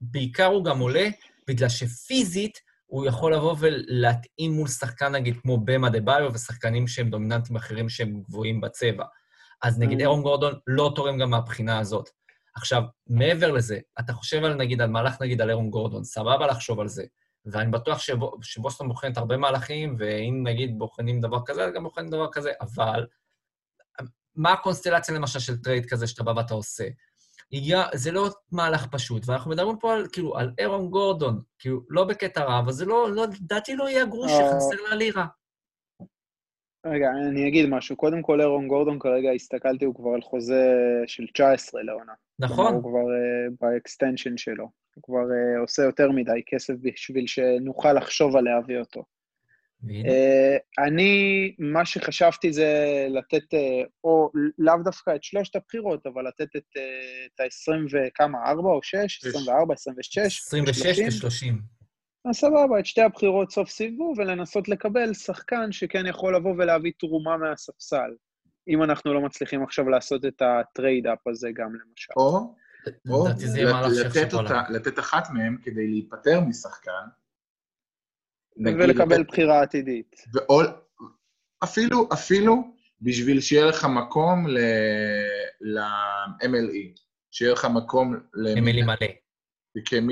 בעיקר הוא גם עולה בגלל שפיזית הוא יכול לבוא ולהתאים מול שחקן, נגיד, כמו במה דה ביו ושחקנים שהם דומיננטים אחרים שהם גבוהים בצבע. אז נגיד mm. אירון גורדון לא תורם גם מהבחינה הזאת. עכשיו, מעבר לזה, אתה חושב על, נגיד, על מהלך, נגיד, על אירון גורדון, סבבה לחשוב על זה. ואני בטוח שבו, שבוסטון בוחנת הרבה מהלכים, ואם נגיד בוחנים דבר כזה, אז גם בוחנים דבר כזה, אבל מה הקונסטלציה למשל של trade כזה שאתה בא ואתה עושה? זה לא מהלך פשוט, ואנחנו מדברים פה על, כאילו, על ארון גורדון, כאילו, לא בקטע רע, אבל זה לא, לא, לדעתי לא יהיה גרוש אה. שחסר לה לירה. רגע, אני אגיד משהו. קודם כל, ארון גורדון כרגע, הסתכלתי, הוא כבר על חוזה של 19 לעונה. נכון. הוא כבר uh, ב extension שלו. הוא כבר uh, עושה יותר מדי כסף בשביל שנוכל לחשוב על להביא אותו. Uh, אני, מה שחשבתי זה לתת, uh, או לאו דווקא את שלושת הבחירות, אבל לתת את, uh, את ה-20 וכמה, 4 או 6? 24, 26? 26 ו-30. אז סבבה, את שתי הבחירות סוף סיבוב, ולנסות לקבל שחקן שכן יכול לבוא ולהביא תרומה מהספסל. אם אנחנו לא מצליחים עכשיו לעשות את ה trade-up הזה גם, למשל. או או לתת, אותה, לתת אחת מהם כדי להיפטר משחקן. ולקבל בחירה עתידית. ואו, אפילו, אפילו בשביל שיהיה לך מקום ל-MLE, שיהיה לך מקום ל... MLE מלא.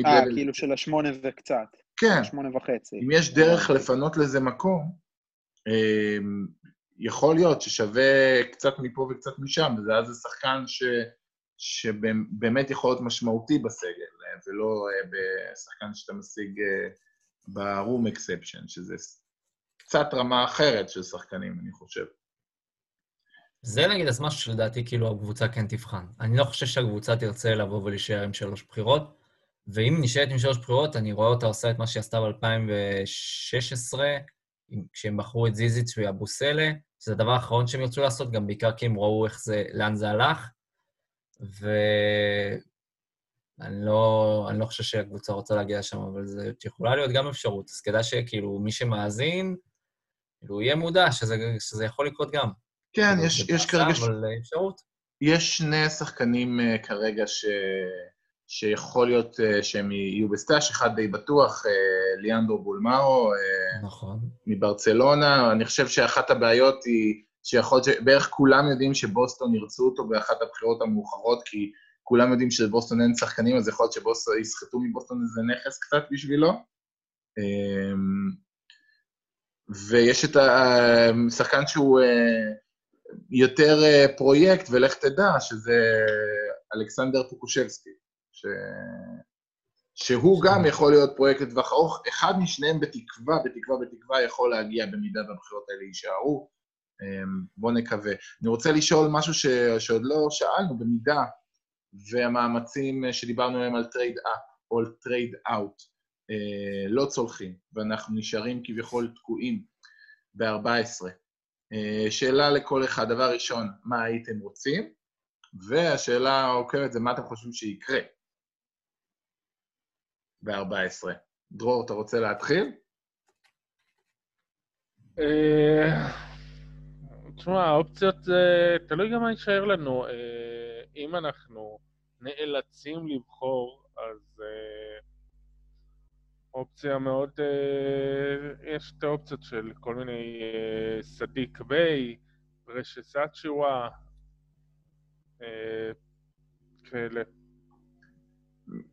אה, כאילו של השמונה וקצת. כן. שמונה וחצי. אם יש דרך לפנות לזה מקום, אמ, יכול להיות ששווה קצת מפה וקצת משם, וזה אז זה שחקן ש... שבאמת יכול להיות משמעותי בסגל, ולא בשחקן שאתה משיג ברום אקספשן, שזה קצת רמה אחרת של שחקנים, אני חושב. זה נגיד אז משהו שלדעתי כאילו הקבוצה כן תבחן. אני לא חושב שהקבוצה תרצה לבוא ולהישאר עם שלוש בחירות, ואם נשארת עם שלוש בחירות, אני רואה אותה עושה את מה שהיא עשתה ב-2016, כשהם בחרו את זיזיץ' ואבוסלה, שזה הדבר האחרון שהם ירצו לעשות, גם בעיקר כי הם ראו איך זה, לאן זה הלך, ואני לא, לא חושב שהקבוצה רוצה להגיע לשם, אבל זו יכולה להיות גם אפשרות. אז כדאי שכאילו מי שמאזין, כאילו יהיה מודע שזה, שזה יכול לקרות גם. כן, יש, יש כרגע... אבל אפשרות. יש שני שחקנים uh, כרגע ש... שיכול להיות uh, שהם יהיו בסטאש, אחד די בטוח, uh, ליאנדרו בולמאו, uh, נכון. מברצלונה. אני חושב שאחת הבעיות היא שיכול להיות שבערך כולם יודעים שבוסטון ירצו אותו באחת הבחירות המאוחרות, כי כולם יודעים שבוסטון אין שחקנים, אז יכול להיות שבוסטון יסחטו מבוסטון איזה נכס קצת בשבילו. Um, ויש את השחקן שהוא... Uh, יותר uh, פרויקט, ולך תדע, שזה אלכסנדר פוקושבסקי, ש... שהוא גם יכול להיות פרויקט לטווח ארוך. אחד משניהם בתקווה, בתקווה, בתקווה יכול להגיע במידה והבחירות האלה יישארו. Um, בואו נקווה. אני רוצה לשאול משהו ש... שעוד לא שאלנו, במידה והמאמצים שדיברנו עליהם על trade up או על trade out uh, לא צולחים, ואנחנו נשארים כביכול תקועים ב-14. אה, שאלה לכל אחד, דבר ראשון, מה הייתם רוצים? והשאלה העוקבת זה מה אתם חושבים שיקרה ב-14. דרור, אתה רוצה להתחיל? אה, תשמע, האופציות תלוי גם מה יישאר לנו. אה, אם אנחנו נאלצים לבחור, אז אופציה מאוד... אה, יש את האופציות של כל מיני אה, סדיק ביי, פרשס אצ'ואה, אה, כאלה.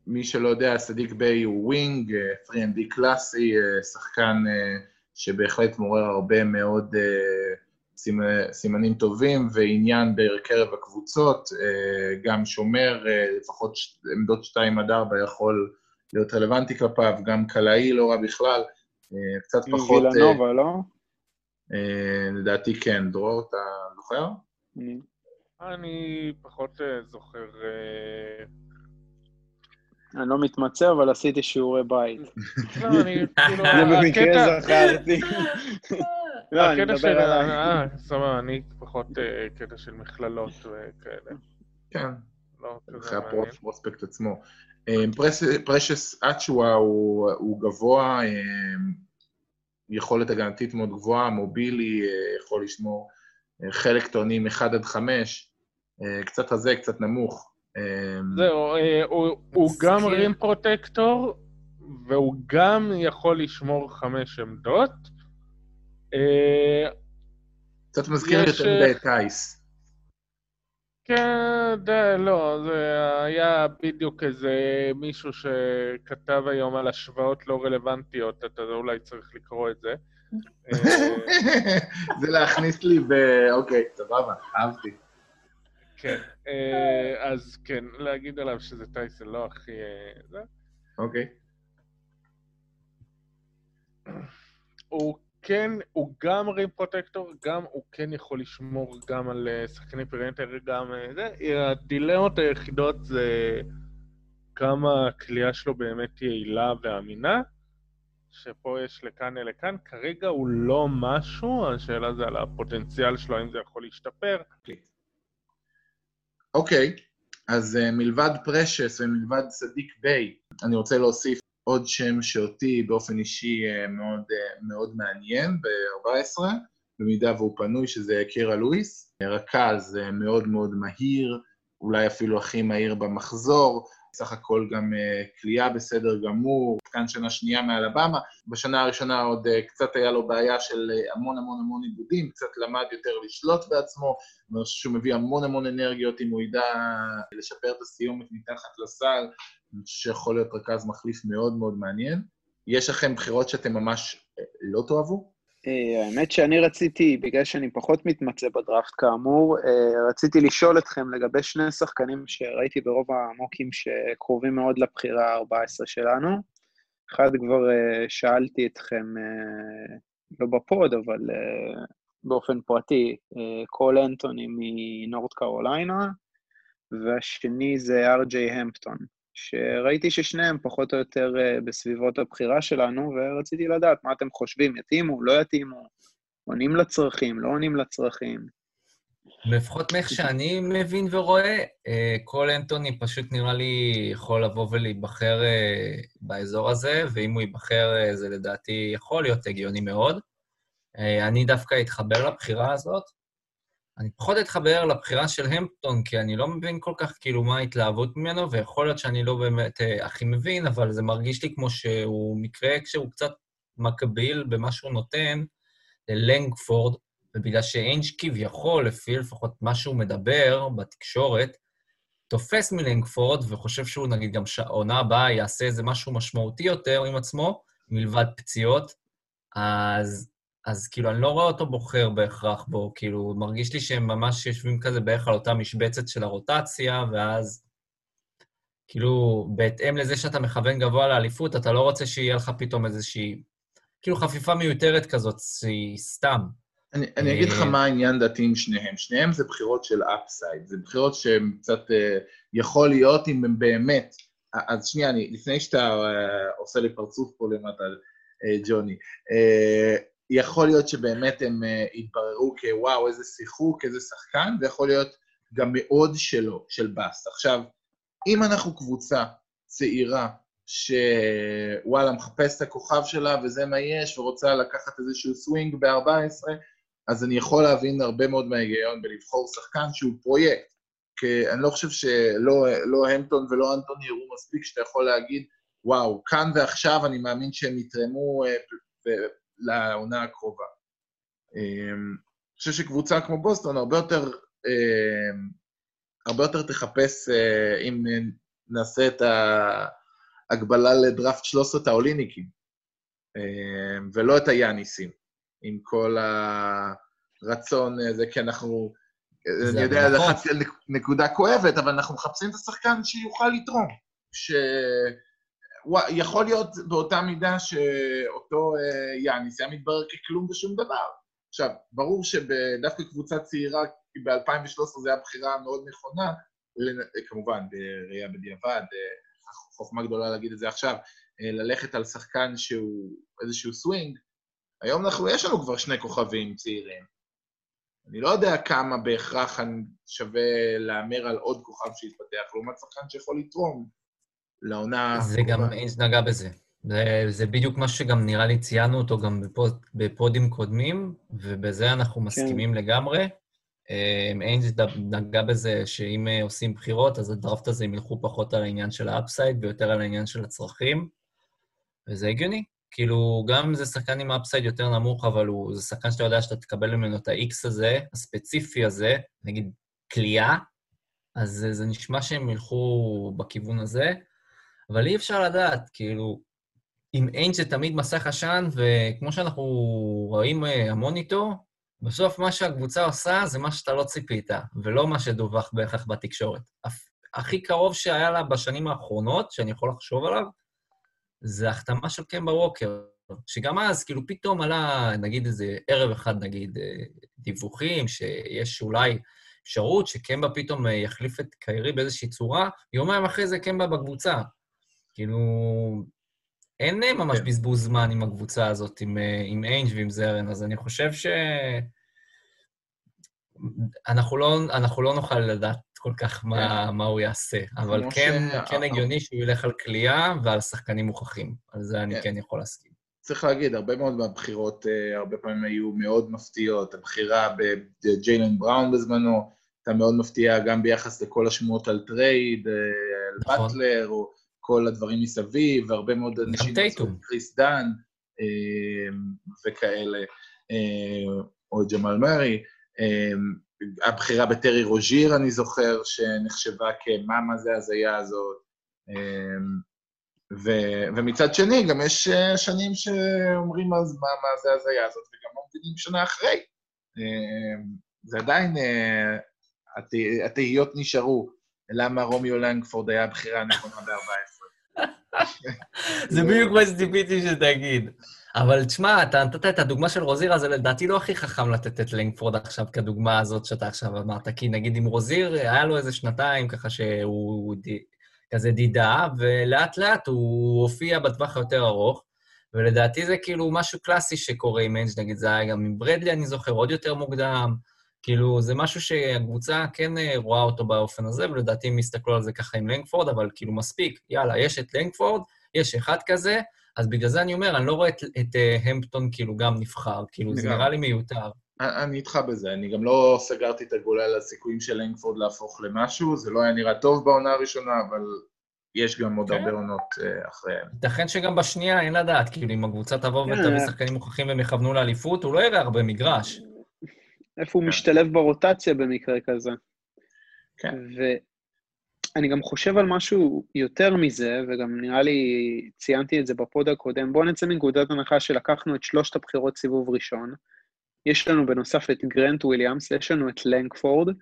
מי שלא יודע, סדיק ביי הוא wing, 3 and D קלאסי, שחקן שבהחלט מעורר הרבה מאוד סימנים טובים ועניין בקרב הקבוצות, גם שומר, לפחות עמדות 2 עד 4 יכול להיות רלוונטי כלפיו, גם קלעי לא רע בכלל, אה, קצת פחות... מווילנובה, לא? אה, לדעתי כן. דרור, אתה זוכר? אני פחות אה, זוכר... אני לא מתמצא, אבל עשיתי שיעורי בית. לא, אני כאילו... זה במקרה זכרתי. לא, אני מדבר עליי. אה, סבבה, אני פחות קטע של מכללות וכאלה. כן. לא, אחרי הפרוספקט עצמו. פרשס אצ'ווה הוא, גבוה, יכולת הגנתית מאוד גבוהה, מובילי, יכול לשמור חלק טוענים 1 עד 5, קצת רזה, קצת נמוך. זהו, הוא, הוא גם רים פרוטקטור, והוא גם יכול לשמור חמש עמדות. קצת מזכיר לי יותר מדי טייס. כן, די, לא, זה היה בדיוק איזה מישהו שכתב היום על השוואות לא רלוונטיות, אתה אולי צריך לקרוא את זה. זה להכניס לי ב... אוקיי, סבבה, אהבתי. כן, אה, אז כן, להגיד עליו שזה טייס לא הכי... אה, אוקיי. הוא כן, הוא גם rim protector, גם הוא כן יכול לשמור גם על uh, שחקני perimeter, גם uh, זה. הדילמות היחידות זה כמה הכלייה שלו באמת יעילה ואמינה, שפה יש לכאן לכאן. כרגע הוא לא משהו, השאלה זה על הפוטנציאל שלו, האם זה יכול להשתפר. אוקיי, okay. אז uh, מלבד פרשס ומלבד סדיק ביי, אני רוצה להוסיף עוד שם שאותי באופן אישי אה, מאוד, אה, מאוד מעניין ב-14, במידה והוא פנוי, שזה קירה לואיס, רכז אה, מאוד מאוד מהיר, אולי אפילו הכי מהיר במחזור, סך הכל גם כליאה בסדר גמור, כאן שנה שנייה מאלבמה. בשנה הראשונה עוד קצת היה לו בעיה של המון המון המון עיבודים, קצת למד יותר לשלוט בעצמו, אני חושב שהוא מביא המון המון אנרגיות אם הוא ידע לשפר את הסיומת מתחת לסל, אני חושב שיכול להיות רכז מחליף מאוד מאוד מעניין. יש לכם בחירות שאתם ממש לא תאהבו? אה, האמת שאני רציתי, בגלל שאני פחות מתמצא בדראפט כאמור, אה, רציתי לשאול אתכם לגבי שני שחקנים שראיתי ברוב המוקים שקרובים מאוד לבחירה ה-14 שלנו. אחד כבר אה, שאלתי אתכם, לא בפוד, אבל באופן פרטי, קול אנטוני מנורד קרוליינה, והשני זה אר.ג'יי המפטון. שראיתי ששניהם פחות או יותר אה, בסביבות הבחירה שלנו, ורציתי לדעת מה אתם חושבים, יתאימו, לא יתאימו, עונים לצרכים, לא עונים לצרכים. לפחות מאיך שאני מבין ורואה, אה, כל אנטוני פשוט נראה לי יכול לבוא ולהיבחר אה, באזור הזה, ואם הוא ייבחר זה לדעתי יכול להיות הגיוני מאוד. אני דווקא אתחבר לבחירה הזאת. אני פחות אתחבר לבחירה של המפטון, כי אני לא מבין כל כך כאילו מה ההתלהבות ממנו, ויכול להיות שאני לא באמת אה, הכי מבין, אבל זה מרגיש לי כמו שהוא מקרה כשהוא קצת מקביל במה שהוא נותן ללנגפורד, ובגלל שאיינג' כביכול, לפי לפחות מה שהוא מדבר בתקשורת, תופס מלנגפורד וחושב שהוא נגיד גם שהעונה הבאה יעשה איזה משהו משמעותי יותר עם עצמו, מלבד פציעות, אז אז כאילו, אני לא רואה אותו בוחר בהכרח בו, כאילו, מרגיש לי שהם ממש יושבים כזה בערך על אותה משבצת של הרוטציה, ואז כאילו, בהתאם לזה שאתה מכוון גבוה לאליפות, אתה לא רוצה שיהיה לך פתאום איזושהי, כאילו, חפיפה מיותרת כזאת, שהיא סתם. אני, אני אגיד לך אה, מה העניין דעתי עם שניהם. שניהם זה בחירות של אפסייד, זה בחירות שהן קצת, uh, יכול להיות אם הם באמת... אז שנייה, אני, לפני שאתה uh, עושה לי פרצוף פה למטה, uh, ג'וני, uh, יכול להיות שבאמת הם יתבררו כוואו, איזה שיחוק, איזה שחקן, ויכול להיות גם מאוד שלו, של bust. עכשיו, אם אנחנו קבוצה צעירה, שוואלה, מחפש את הכוכב שלה וזה מה יש, ורוצה לקחת איזשהו סווינג ב-14, אז אני יכול להבין הרבה מאוד מההיגיון בלבחור שחקן שהוא פרויקט. כי אני לא חושב שלא לא המפטון ולא אנטוני יראו מספיק שאתה יכול להגיד, וואו, כאן ועכשיו אני מאמין שהם יתרמו אה, לעונה הקרובה. אמ, אני חושב שקבוצה כמו בוסטון הרבה יותר, אמ, הרבה יותר תחפש, אה, אם נעשה את ההגבלה לדראפט 13 האוליניקים, אמ, ולא את היאניסים, עם כל הרצון הזה, כי אנחנו, אני יודע, חצי נקודה כואבת, אבל אנחנו מחפשים את השחקן שיוכל לתרום. ש... יכול להיות באותה מידה שאותו אה, יאניס היה מתברר ככלום ושום דבר. עכשיו, ברור שדווקא קבוצה צעירה, ב-2013 זו הייתה בחירה מאוד נכונה, כמובן, בראייה בדיעבד, אה, חוכמה גדולה להגיד את זה עכשיו, אה, ללכת על שחקן שהוא איזשהו סווינג. היום אנחנו, יש לנו כבר שני כוכבים צעירים. אני לא יודע כמה בהכרח שווה להמר על עוד כוכב שיתפתח, לעומת שחקן שיכול לתרום לעונה... זה גם, איינג' נגע בזה. זה, זה בדיוק מה שגם נראה לי ציינו אותו גם ב pod, ב podים קודמים, ובזה אנחנו כן. מסכימים כן. לגמרי. אמ, איינג' נגע בזה שאם אה, עושים בחירות, אז הדראפט הזה הם ילכו פחות על העניין של ה upside ויותר על העניין של הצרכים, וזה הגיוני. כאילו, גם אם זה שחקן עם upside יותר נמוך, אבל הוא, זה שחקן שאתה יודע שאתה תקבל ממנו את ה-X הזה, הספציפי הזה, נגיד קליעה, אז זה נשמע שהם ילכו בכיוון הזה. אבל אי אפשר לדעת, כאילו, אם אין זה תמיד מסך עשן, וכמו שאנחנו רואים אה, המון איתו, בסוף מה שהקבוצה עושה זה מה שאתה לא ציפית, ולא מה שדווח בהכרח בתקשורת. הכי קרוב שהיה לה בשנים האחרונות, שאני יכול לחשוב עליו, זה החתמה של קמבה ווקר, שגם אז, כאילו, פתאום עלה, נגיד איזה ערב אחד, נגיד, אה, דיווחים, שיש אולי אפשרות שקמבה פתאום אה, יחליף את קיירי באיזושהי צורה, יומיים אחרי זה קמבה בקבוצה. כאילו, אין ממש כן. בזבוז זמן עם הקבוצה הזאת, עם, אה, עם איינג' ועם זרן, אז אני חושב ש... אנחנו לא, אנחנו לא נוכל לדעת כל כך מה, כן. מה הוא יעשה, אבל כן, ש... כן הגיוני שהוא ילך על קליעה ועל שחקנים מוכחים. על זה אני כן, כן יכול להסכים. צריך להגיד, הרבה מאוד מהבחירות, אה, הרבה פעמים היו מאוד מפתיעות. הבחירה בג'יילן בראון בזמנו הייתה מאוד מפתיעה, גם ביחס לכל השמועות על trade, אה, על נכון. באטלר, או כל הדברים מסביב, והרבה מאוד אנשים... גם. קריס דן אה, וכאלה, אה, או ג'מאל מרי. אה, הבחירה בטרי רוז'יר, אני זוכר, שנחשבה כמה מה זה הזיה הזאת. ו- ומצד שני, גם יש אה, שנים שאומרים, אז מה, מה זה ההזיה הזאת, וגם לא מבינים שנה אחרי. זה עדיין, אה, הת- התהיות נשארו, למה רומיו לנגפורד היה הבחירה הנכונה ב-14. זה בדיוק מה שציפיתי שתגיד. אבל תשמע, אתה נתת את הדוגמה של רוזירה, זה לדעתי לא הכי חכם לתת את לנגפורד עכשיו כדוגמה הזאת שאתה עכשיו אמרת, כי נגיד עם רוזיר, היה לו איזה שנתיים ככה שהוא די, כזה דידה, ולאט לאט הוא הופיע בטווח היותר ארוך, ולדעתי זה כאילו משהו קלאסי שקורה עם אנג', נגיד זה היה גם עם ברדלי, אני זוכר, עוד יותר מוקדם. כאילו, זה משהו שהקבוצה כן אה, רואה אותו באופן הזה, ולדעתי הם יסתכלו על זה ככה עם לנגפורד, אבל כאילו מספיק, יאללה, יש את לנגפורד, יש אחד כזה, אז בגלל זה אני אומר, אני לא רואה את, את uh, המפטון כאילו גם נבחר, כאילו, זה לגמרי. נראה לי מיותר. אני איתך בזה, אני גם לא סגרתי את הגולל על הסיכויים של לנגפורד להפוך למשהו, זה לא היה נראה טוב בעונה הראשונה, אבל יש גם עוד כן. הרבה עונות אה, אחריהם. ייתכן שגם בשנייה, אין לדעת, כאילו, אם הקבוצה תבוא כן. ותביא שחקנים מוכחים והם יכוונו לאליפות, הוא לא יראה הרבה מגרש. איפה הוא משתלב ברוטציה במקרה כזה. כן. ואני גם חושב על משהו יותר מזה, וגם נראה לי ציינתי את זה ב pod הקודם, בואו נצא מנקודת הנחה שלקחנו את שלושת הבחירות סיבוב ראשון. יש לנו בנוסף את גרנט וויליאמס, יש לנו את לנגפורד,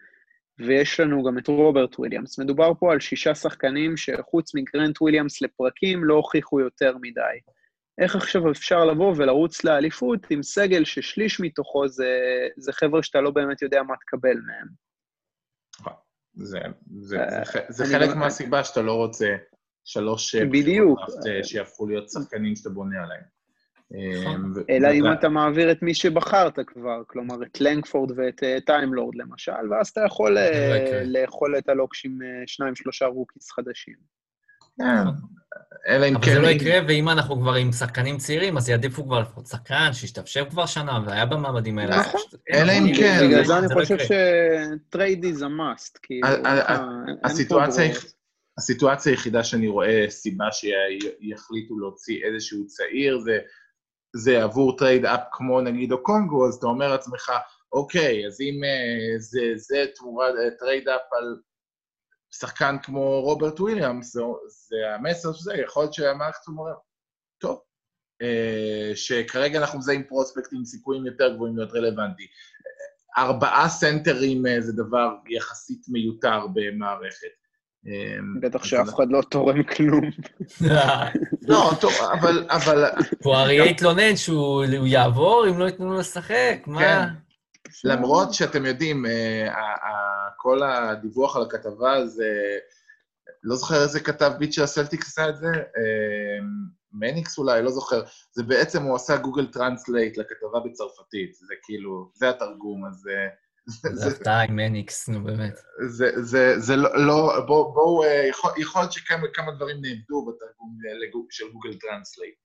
ויש לנו גם את רוברט וויליאמס. מדובר פה על שישה שחקנים שחוץ מגרנט וויליאמס לפרקים לא הוכיחו יותר מדי. איך עכשיו אפשר לבוא ולרוץ לאליפות עם סגל ששליש מתוכו זה, זה חבר'ה שאתה לא באמת יודע מה תקבל מהם. זה, זה, אה, זה, זה חלק גם- מהסיבה שאתה לא רוצה שלוש אה, בדיוק. אה, שיהפכו להיות שחקנים שאתה בונה עליהם. נכון. אלא אם אתה מעביר את מי שבחרת כבר, כלומר את לנגפורד ואת טיימלורד למשל, ואז אתה יכול לא. לאכול את הלוקש עם אה, שניים, שלושה rookies חדשים. כן, אלא אם אבל כן... זה לא יקרה, ואם אנחנו כבר עם שחקנים צעירים, אז יעדיפו כבר לפחות שחקן שהשתפשף כבר שנה והיה במעמדים האלה. נכון. אלא אם כן. בגלל זה אני לא חושב. ש trade is a must, כאילו, ה- ה- אין פה הסיטואציה, היחידה שאני רואה סיבה שיחליטו להוציא איזשהו צעיר, זה, זה עבור trade up כמו נגיד אוקונגו, אז אתה אומר לעצמך, אוקיי, אז אם אה, זה, זה תמורת אה, trade up על שחקן כמו רוברט וויליאמס, זה, זה המסר שזה, יכול להיות שהמערכת אומרת, טוב, אה, שכרגע אנחנו מזהים פרוספקט עם סיכויים יותר גבוהים להיות רלוונטי. ארבעה סנטרים אה, זה דבר יחסית מיותר במערכת. אה, בטח שאף אחד לא תורם כלום. לא, טוב, אבל, אבל פואריה התלונן שהוא הוא יעבור אם לא ייתנו לו לשחק, מה? כן. למרות שאתם יודעים, כל הדיווח על הכתבה הזה, לא זוכר איזה כתב beat של הסלטיקס עשה את זה, אה, מניקס אולי, לא זוכר, זה בעצם הוא עשה Google Translate לכתבה בצרפתית, זה כאילו, זה התרגום, אז זה- זה הפתעה עם מניקס, נו באמת. זה, זה, זה לא, לא בואו, בוא, אה, יכול, להיות שכמה כמה דברים נאבדו בתרגום אה, של Google Translate.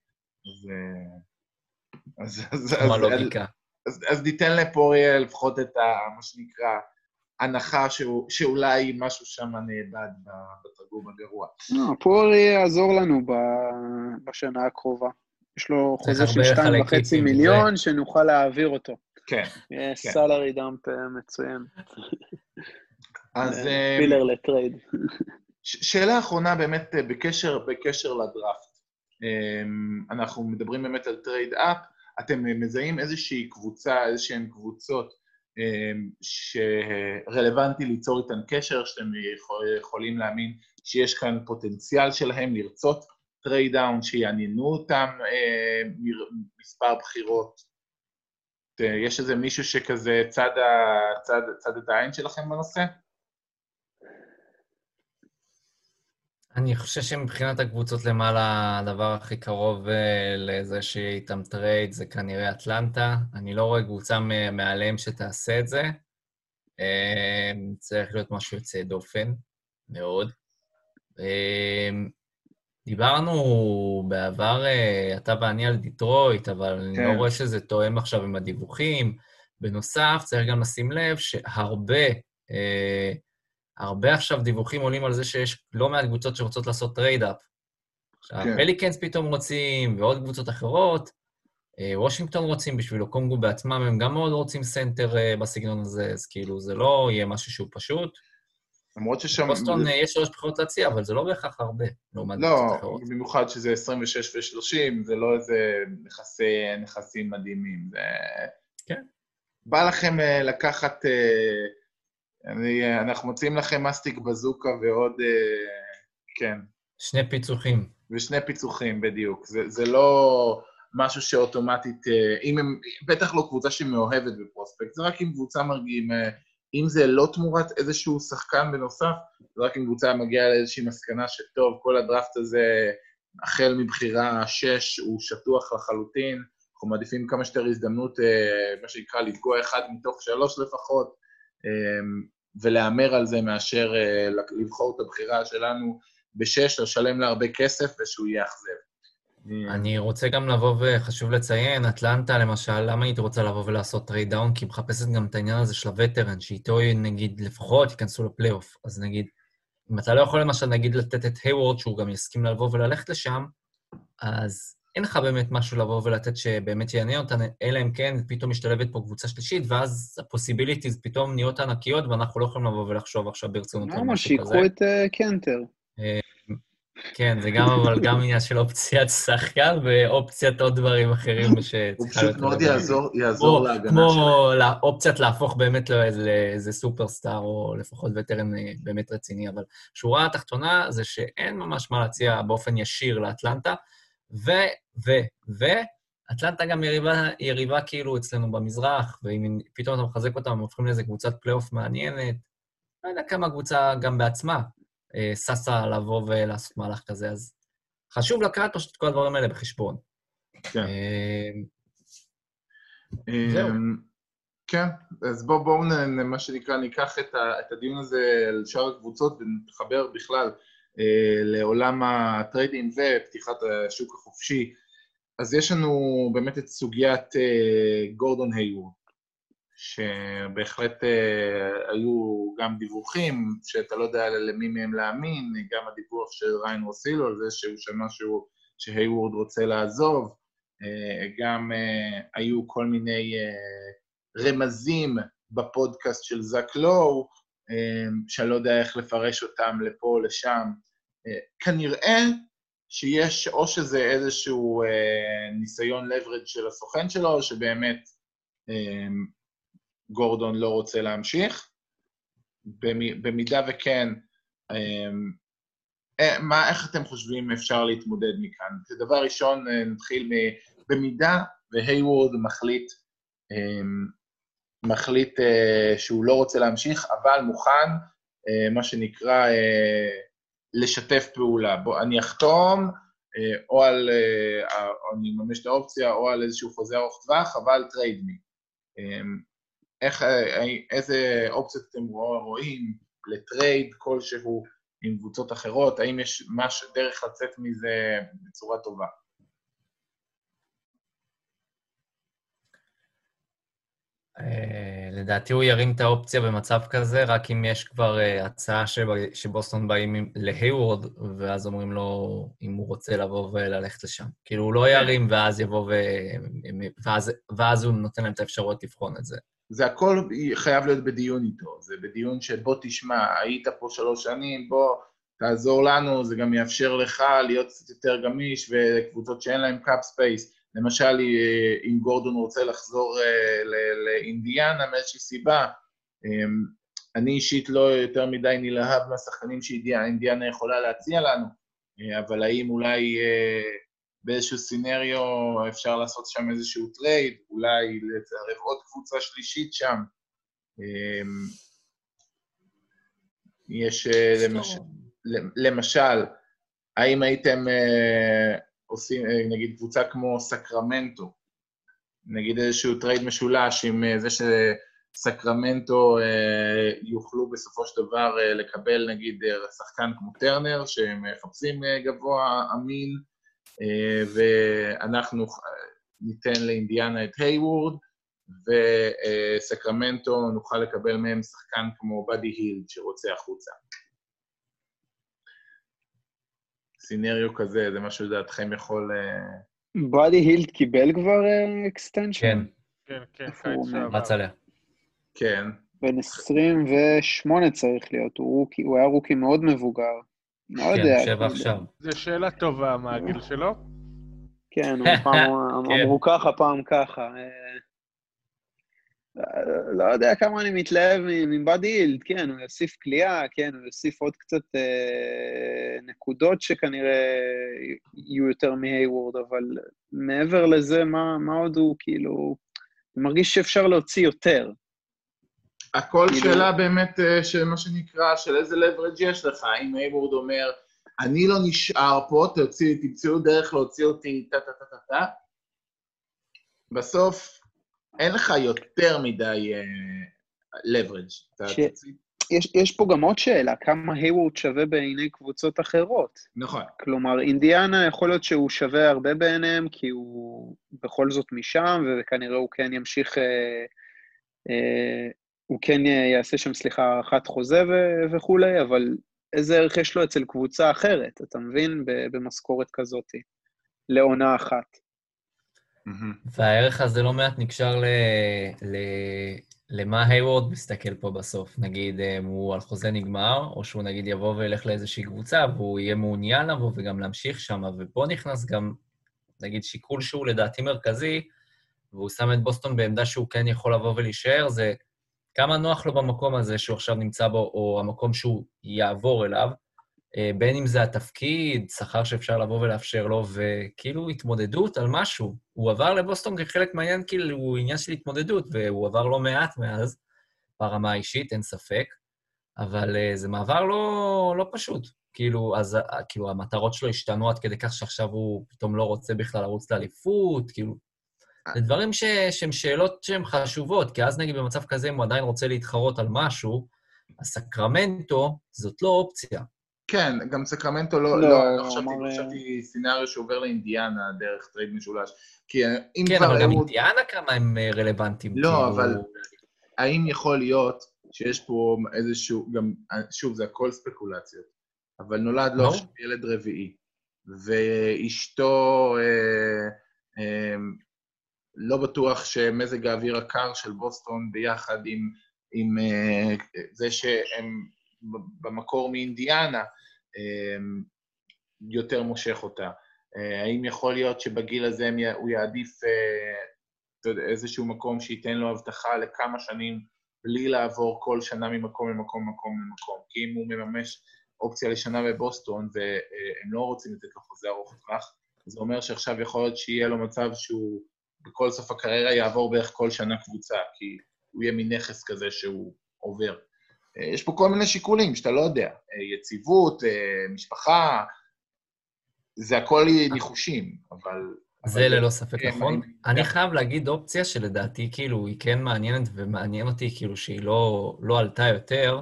אז, אה, אז, אז, אז. אז, אז ניתן לפוריה לפחות את ה, מה שנקרא, הנחה שהוא, שאולי משהו שם נאבד בתרגום הגרוע. לא, פורייה יעזור לנו בשנה הקרובה. יש לו חוזה של שתיים וחצי מיליון, שנוכל להעביר אותו. כן. יהיה כן. salary dump מצוין. אז אה, אה, filler ל trade. שאלה אחרונה באמת אה, בקשר, בקשר לדראפט. אמ, אנחנו מדברים באמת על trade up, אתם אה, מזהים איזושהי קבוצה, איזשהן קבוצות שרלוונטי ליצור איתן קשר, שאתם יכול- יכולים להאמין שיש כאן פוטנציאל שלהם לרצות trade down, שיעניינו אותם מר- מספר בחירות. אה, יש איזה מישהו שכזה צד, צד, צד את העין שלכם בנושא? אני חושב שמבחינת הקבוצות למעלה, הדבר הכי קרוב אה, לזה שיהיה איתם trade זה כנראה אטלנטה. אני לא רואה קבוצה מעליהם שתעשה את זה. אה, צריך להיות משהו יוצא דופן, מאוד. אה, דיברנו בעבר, אתה ואני, על דיטרויט, אבל אני כן. לא רואה שזה תואם עכשיו עם הדיווחים. בנוסף, צריך גם לשים לב שהרבה, הרבה עכשיו דיווחים עולים על זה שיש לא מעט קבוצות שרוצות לעשות trade-up. עכשיו, כן. פליקנס פתאום רוצים, ועוד קבוצות אחרות. אה, וושינגטון רוצים בשבילו, קונגו בעצמם, הם גם מאוד רוצים סנטר אה, בסגנון הזה, אז כאילו, זה לא יהיה משהו שהוא פשוט. למרות ששם... בוסטון אה, יש שלוש בחירות להציע, אבל זה לא בהכרח הרבה, לעומת לא, אחרות. במיוחד שזה 26 ו-30, זה לא איזה נכסי, נכסים מדהימים. זה... כן. בא לכם אה, לקחת... אני, אנחנו מציעים לכם מסטיק בזוקה ועוד... אה, כן, שני פיצוחים. ושני פיצוחים בדיוק. זה, זה לא משהו שאוטומטית... אה, אם הם... בטח לא קבוצה שמאוהבת בפרוספקט, זה רק אם קבוצה מרגיעים... אה, אם זה לא תמורת איזשהו שחקן בנוסף, זה רק אם קבוצה מגיעה לאיזושהי מסקנה שטוב, כל הדראפט הזה, החל מבחירה 6, הוא שטוח לחלוטין, אנחנו מעדיפים כמה שיותר הזדמנות, אה, מה שנקרא, לפגוע אחד מתוך שלוש לפחות, ולהמר על זה מאשר אה, לבחור את הבחירה שלנו בשש, לשלם לה הרבה כסף ושהוא יהיה אכזב. אני רוצה גם לבוא וחשוב לציין, אטלנטה למשל, למה הייתי רוצה לבוא ולעשות trade down? כי היא מחפשת גם את העניין הזה של ה veteran, שאיתו נגיד לפחות ייכנסו לפלייאוף. אז נגיד, אם אתה לא יכול למשל נגיד לתת את היוורד, שהוא גם יסכים לבוא וללכת לשם, אז אין לך באמת משהו לבוא ולתת שבאמת יעניין אותנו, אלא אם כן פתאום משתלבת פה קבוצה שלישית, ואז ה possibilities פתאום נהיות ענקיות, ואנחנו לא יכולים לבוא ולחשוב עכשיו ברצינות על למה? משהו כזה. שיקחו את אה, קנטר. כן, זה גם אבל גם עניין של אופציית שחקן ואופציית עוד דברים אחרים הוא שצריכה פשוט להיות... מאוד רלוונטית. יעזור, יעזור כמו- להגנה שלהם. כמו לאופציית להפוך באמת לאיזה לאיזה superstar, או לפחות veteran אה, באמת רציני, אבל שורה התחתונה זה שאין ממש מה להציע באופן ישיר לאטלנטה, ו, ו, ו, אטלנטה גם יריבה, יריבה כאילו אצלנו במזרח, ואם פתאום אתה מחזק אותם, הם הופכים לאיזה קבוצת פלייאוף מעניינת, לא יודע כמה הקבוצה גם בעצמה אה, ששה לבוא ולעשות מהלך כזה, אז חשוב לקחת פשוט את כל הדברים האלה בחשבון. כן. אה, זהו. אמ, כן, אז בואו, נ- מה שנקרא, ניקח את, ה, את הדיון הזה על שאר הקבוצות ונתחבר בכלל אה, לעולם הטריידים ופתיחת השוק החופשי. אז יש לנו באמת את סוגיית אה, גורדון היוור, שבהחלט אה, היו גם דיווחים, שאתה לא יודע למי מהם להאמין, גם הדיווח של ריין רוסילו על זה שהוא שמע שהוא, שהיוורד רוצה לעזוב, אה, גם היו כל מיני רמזים בפודקאסט של זק לואו, שאני לא יודע איך לפרש אותם לפה או לשם. אה, כנראה שיש או שזה איזשהו אה, ניסיון leverage של הסוכן שלו, או שבאמת אה, גורדון לא רוצה להמשיך. במ- במידה וכן, אה, אה, מה, איך אתם חושבים אפשר להתמודד מכאן? כדבר ראשון, אה, נתחיל מ... במידה והיוורד מחליט, אה, מחליט שהוא לא רוצה להמשיך, אבל מוכן, מה שנקרא, לשתף פעולה. בוא, אני אחתום, אה, או על, אה, או אני ממש את האופציה, או על איזשהו חוזה ארוך טווח, אבל trade me. אה, איך, אה, איזה אופציות אתם רוא- רואים לטרייד כלשהו עם קבוצות אחרות? האם יש מש, דרך לצאת מזה בצורה טובה? לדעתי הוא ירים את האופציה במצב כזה, רק אם יש כבר אה, הצעה שב- שבוסטון באים להיוורד, ואז אומרים לו אם הוא רוצה לבוא וללכת לשם. כאילו, הוא לא ירים ואז יבוא ו... ואז, ואז הוא נותן להם את האפשרות לבחון את זה. זה הכל חייב להיות בדיון איתו, זה בדיון שבוא תשמע, היית פה שלוש שנים, בוא תעזור לנו, זה גם יאפשר לך להיות קצת יותר גמיש, וקבוצות שאין להן cap space, למשל אה, אם גורדון רוצה לחזור אה, לאינדיאנה מאיזושהי סיבה, אה, אני אישית לא יותר מדי נלהב מהשחקנים שאינדיאנה יכולה להציע לנו, אבל האם אולי באיזשהו scenario אפשר לעשות שם איזשהו trade, אולי לצרף עוד קבוצה שלישית שם. יש אה, למש... למשל, האם הייתם עושים, אה, נגיד, קבוצה כמו סקרמנטו, נגיד איזשהו trade משולש עם אה, זה שסקרמנטו אה, יוכלו בסופו של דבר אה, לקבל, נגיד, אה, שחקן כמו טרנר, שהם מחפשים אה, גבוה אמין, אה, ואנחנו ניתן לאינדיאנה את היוורד, וסקרמנטו נוכל לקבל מהם שחקן כמו באדי הילד שרוצה החוצה. scenario כזה, זה משהו לדעתכם יכול... אה, באדי הילד קיבל כבר extension? כן, כן, כן, איפה קיץ שעבר. רץ עליה. כן, בן 28 צריך להיות, הוא, רוקי, הוא היה רוקי מאוד מבוגר. לא כן, יודע. יושב כאילו. עכשיו. זו שאלה טובה, מה הגיל שלו? כן, הוא פעם כן. אמרו ככה, פעם ככה. לא יודע כמה אני מתלהב מבאדי הילד, כן, הוא יוסיף כליאה, כן, הוא יוסיף עוד קצת אה, נקודות שכנראה יהיו יותר מהיוורד, אבל מעבר לזה, מה, מה עוד הוא, כאילו, אני מרגיש שאפשר להוציא יותר. הכל כאילו- שאלה באמת, אה, של מה שנקרא, של איזה leverage יש לך, אם הייבורד אומר, אני לא נשאר פה, תמצאו דרך להוציא אותי, טה טה טה טה טה. בסוף, אין לך יותר מדי אה, leverage. יש, יש פה גם עוד שאלה, כמה היוורד שווה בעיני קבוצות אחרות? נכון. כלומר, אינדיאנה יכול להיות שהוא שווה הרבה בעיניהם, כי הוא בכל זאת משם, וכנראה הוא כן ימשיך, אה, אה, הוא כן יעשה שם, סליחה, הארכת חוזה ו- וכולי, אבל איזה ערך יש לו אצל קבוצה אחרת, אתה מבין? במשכורת כזאת, לעונה אחת. מהמם. והערך הזה לא מעט נקשר ל... ל... למה היוורד מסתכל פה בסוף. נגיד, אה, הוא על חוזה נגמר, או שהוא נגיד יבוא וילך לאיזושהי קבוצה, והוא יהיה מעוניין לבוא וגם להמשיך שם, ופה נכנס גם, נגיד, שיקול שהוא לדעתי מרכזי, והוא שם את בוסטון בעמדה שהוא כן יכול לבוא ולהישאר, זה כמה נוח לו במקום הזה שהוא עכשיו נמצא בו, או המקום שהוא יעבור אליו, בין אם זה התפקיד, שכר שאפשר לבוא ולאפשר לו, וכאילו התמודדות על משהו. הוא עבר לבוסטון כחלק מהעניין, כאילו, הוא עניין של התמודדות, והוא עבר לא מעט מאז, ברמה האישית, אין ספק, אבל uh, זה מעבר לא, לא פשוט. כאילו, אז uh, כאילו, המטרות שלו השתנו עד כדי כך שעכשיו הוא פתאום לא רוצה בכלל לרוץ לאליפות, כאילו... זה דברים ש... שהם שאלות שהן חשובות, כי אז נגיד במצב כזה, אם הוא עדיין רוצה להתחרות על משהו, אז סקרמנטו זאת לא אופציה. כן, גם סקרמנטו לא, לא, לא, לא חשבתי, לא חשבתי scenario שעובר לאינדיאנה דרך trade משולש. כי אה, אם כן, כבר אבל גם אינדיאנה כמה הם אה, רלוונטיים. לא, כאילו... אבל- האם יכול להיות שיש פה איזשהו, גם, שוב, זה הכל ספקולציות, אבל נולד לו ברור. עכשיו ילד רביעי, ואשתו, אה, אה, לא בטוח שמזג האוויר הקר של בוסטון ביחד עם, עם אה, זה שהם במקור מאינדיאנה, אה, יותר מושך אותה. אה, האם יכול להיות שבגיל הזה הוא יעדיף אה, איזשהו מקום שייתן לו הבטחה לכמה שנים בלי לעבור כל שנה ממקום למקום, מקום למקום. כי אם הוא מממש אופציה לשנה בבוסטון והם לא רוצים לתת לו חוזה ארוך טווח, זה אומר שעכשיו יכול להיות שיהיה לו מצב שהוא בכל סוף הקריירה יעבור בערך כל שנה קבוצה, כי הוא יהיה מין נכס כזה שהוא עובר. אה, יש פה כל מיני שיקולים שאתה לא יודע. אה, יציבות, אה, משפחה, זה הכל ניחושים, אבל... זה אבל ללא ספק כן, נכון. אני- אני חייב להגיד אופציה שלדעתי, כאילו, היא כן מעניינת, ומעניין אותי, כאילו, שהיא לא, לא עלתה יותר.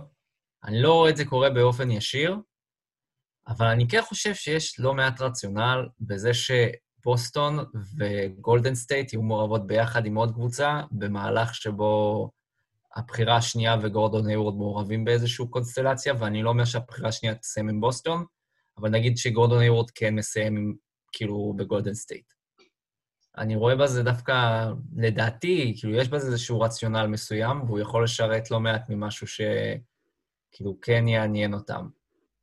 אני לא רואה את זה קורה באופן ישיר, אבל אני כן חושב שיש לא מעט רציונל בזה שבוסטון וגולדן סטייט יהיו מעורבות ביחד עם עוד קבוצה, במהלך שבו הבחירה השנייה וגורדון היוורד מעורבים באיזושהי קונסטלציה, ואני לא אומר שהבחירה השנייה תסיים עם בוסטון, אבל נגיד שגורדון היוורד כן מסיים עם, כאילו, בגולדן סטייט. אני רואה בזה דווקא, לדעתי, כאילו, יש בזה איזשהו רציונל מסוים, והוא יכול לשרת לא מעט ממשהו שכאילו כן יעניין אותם.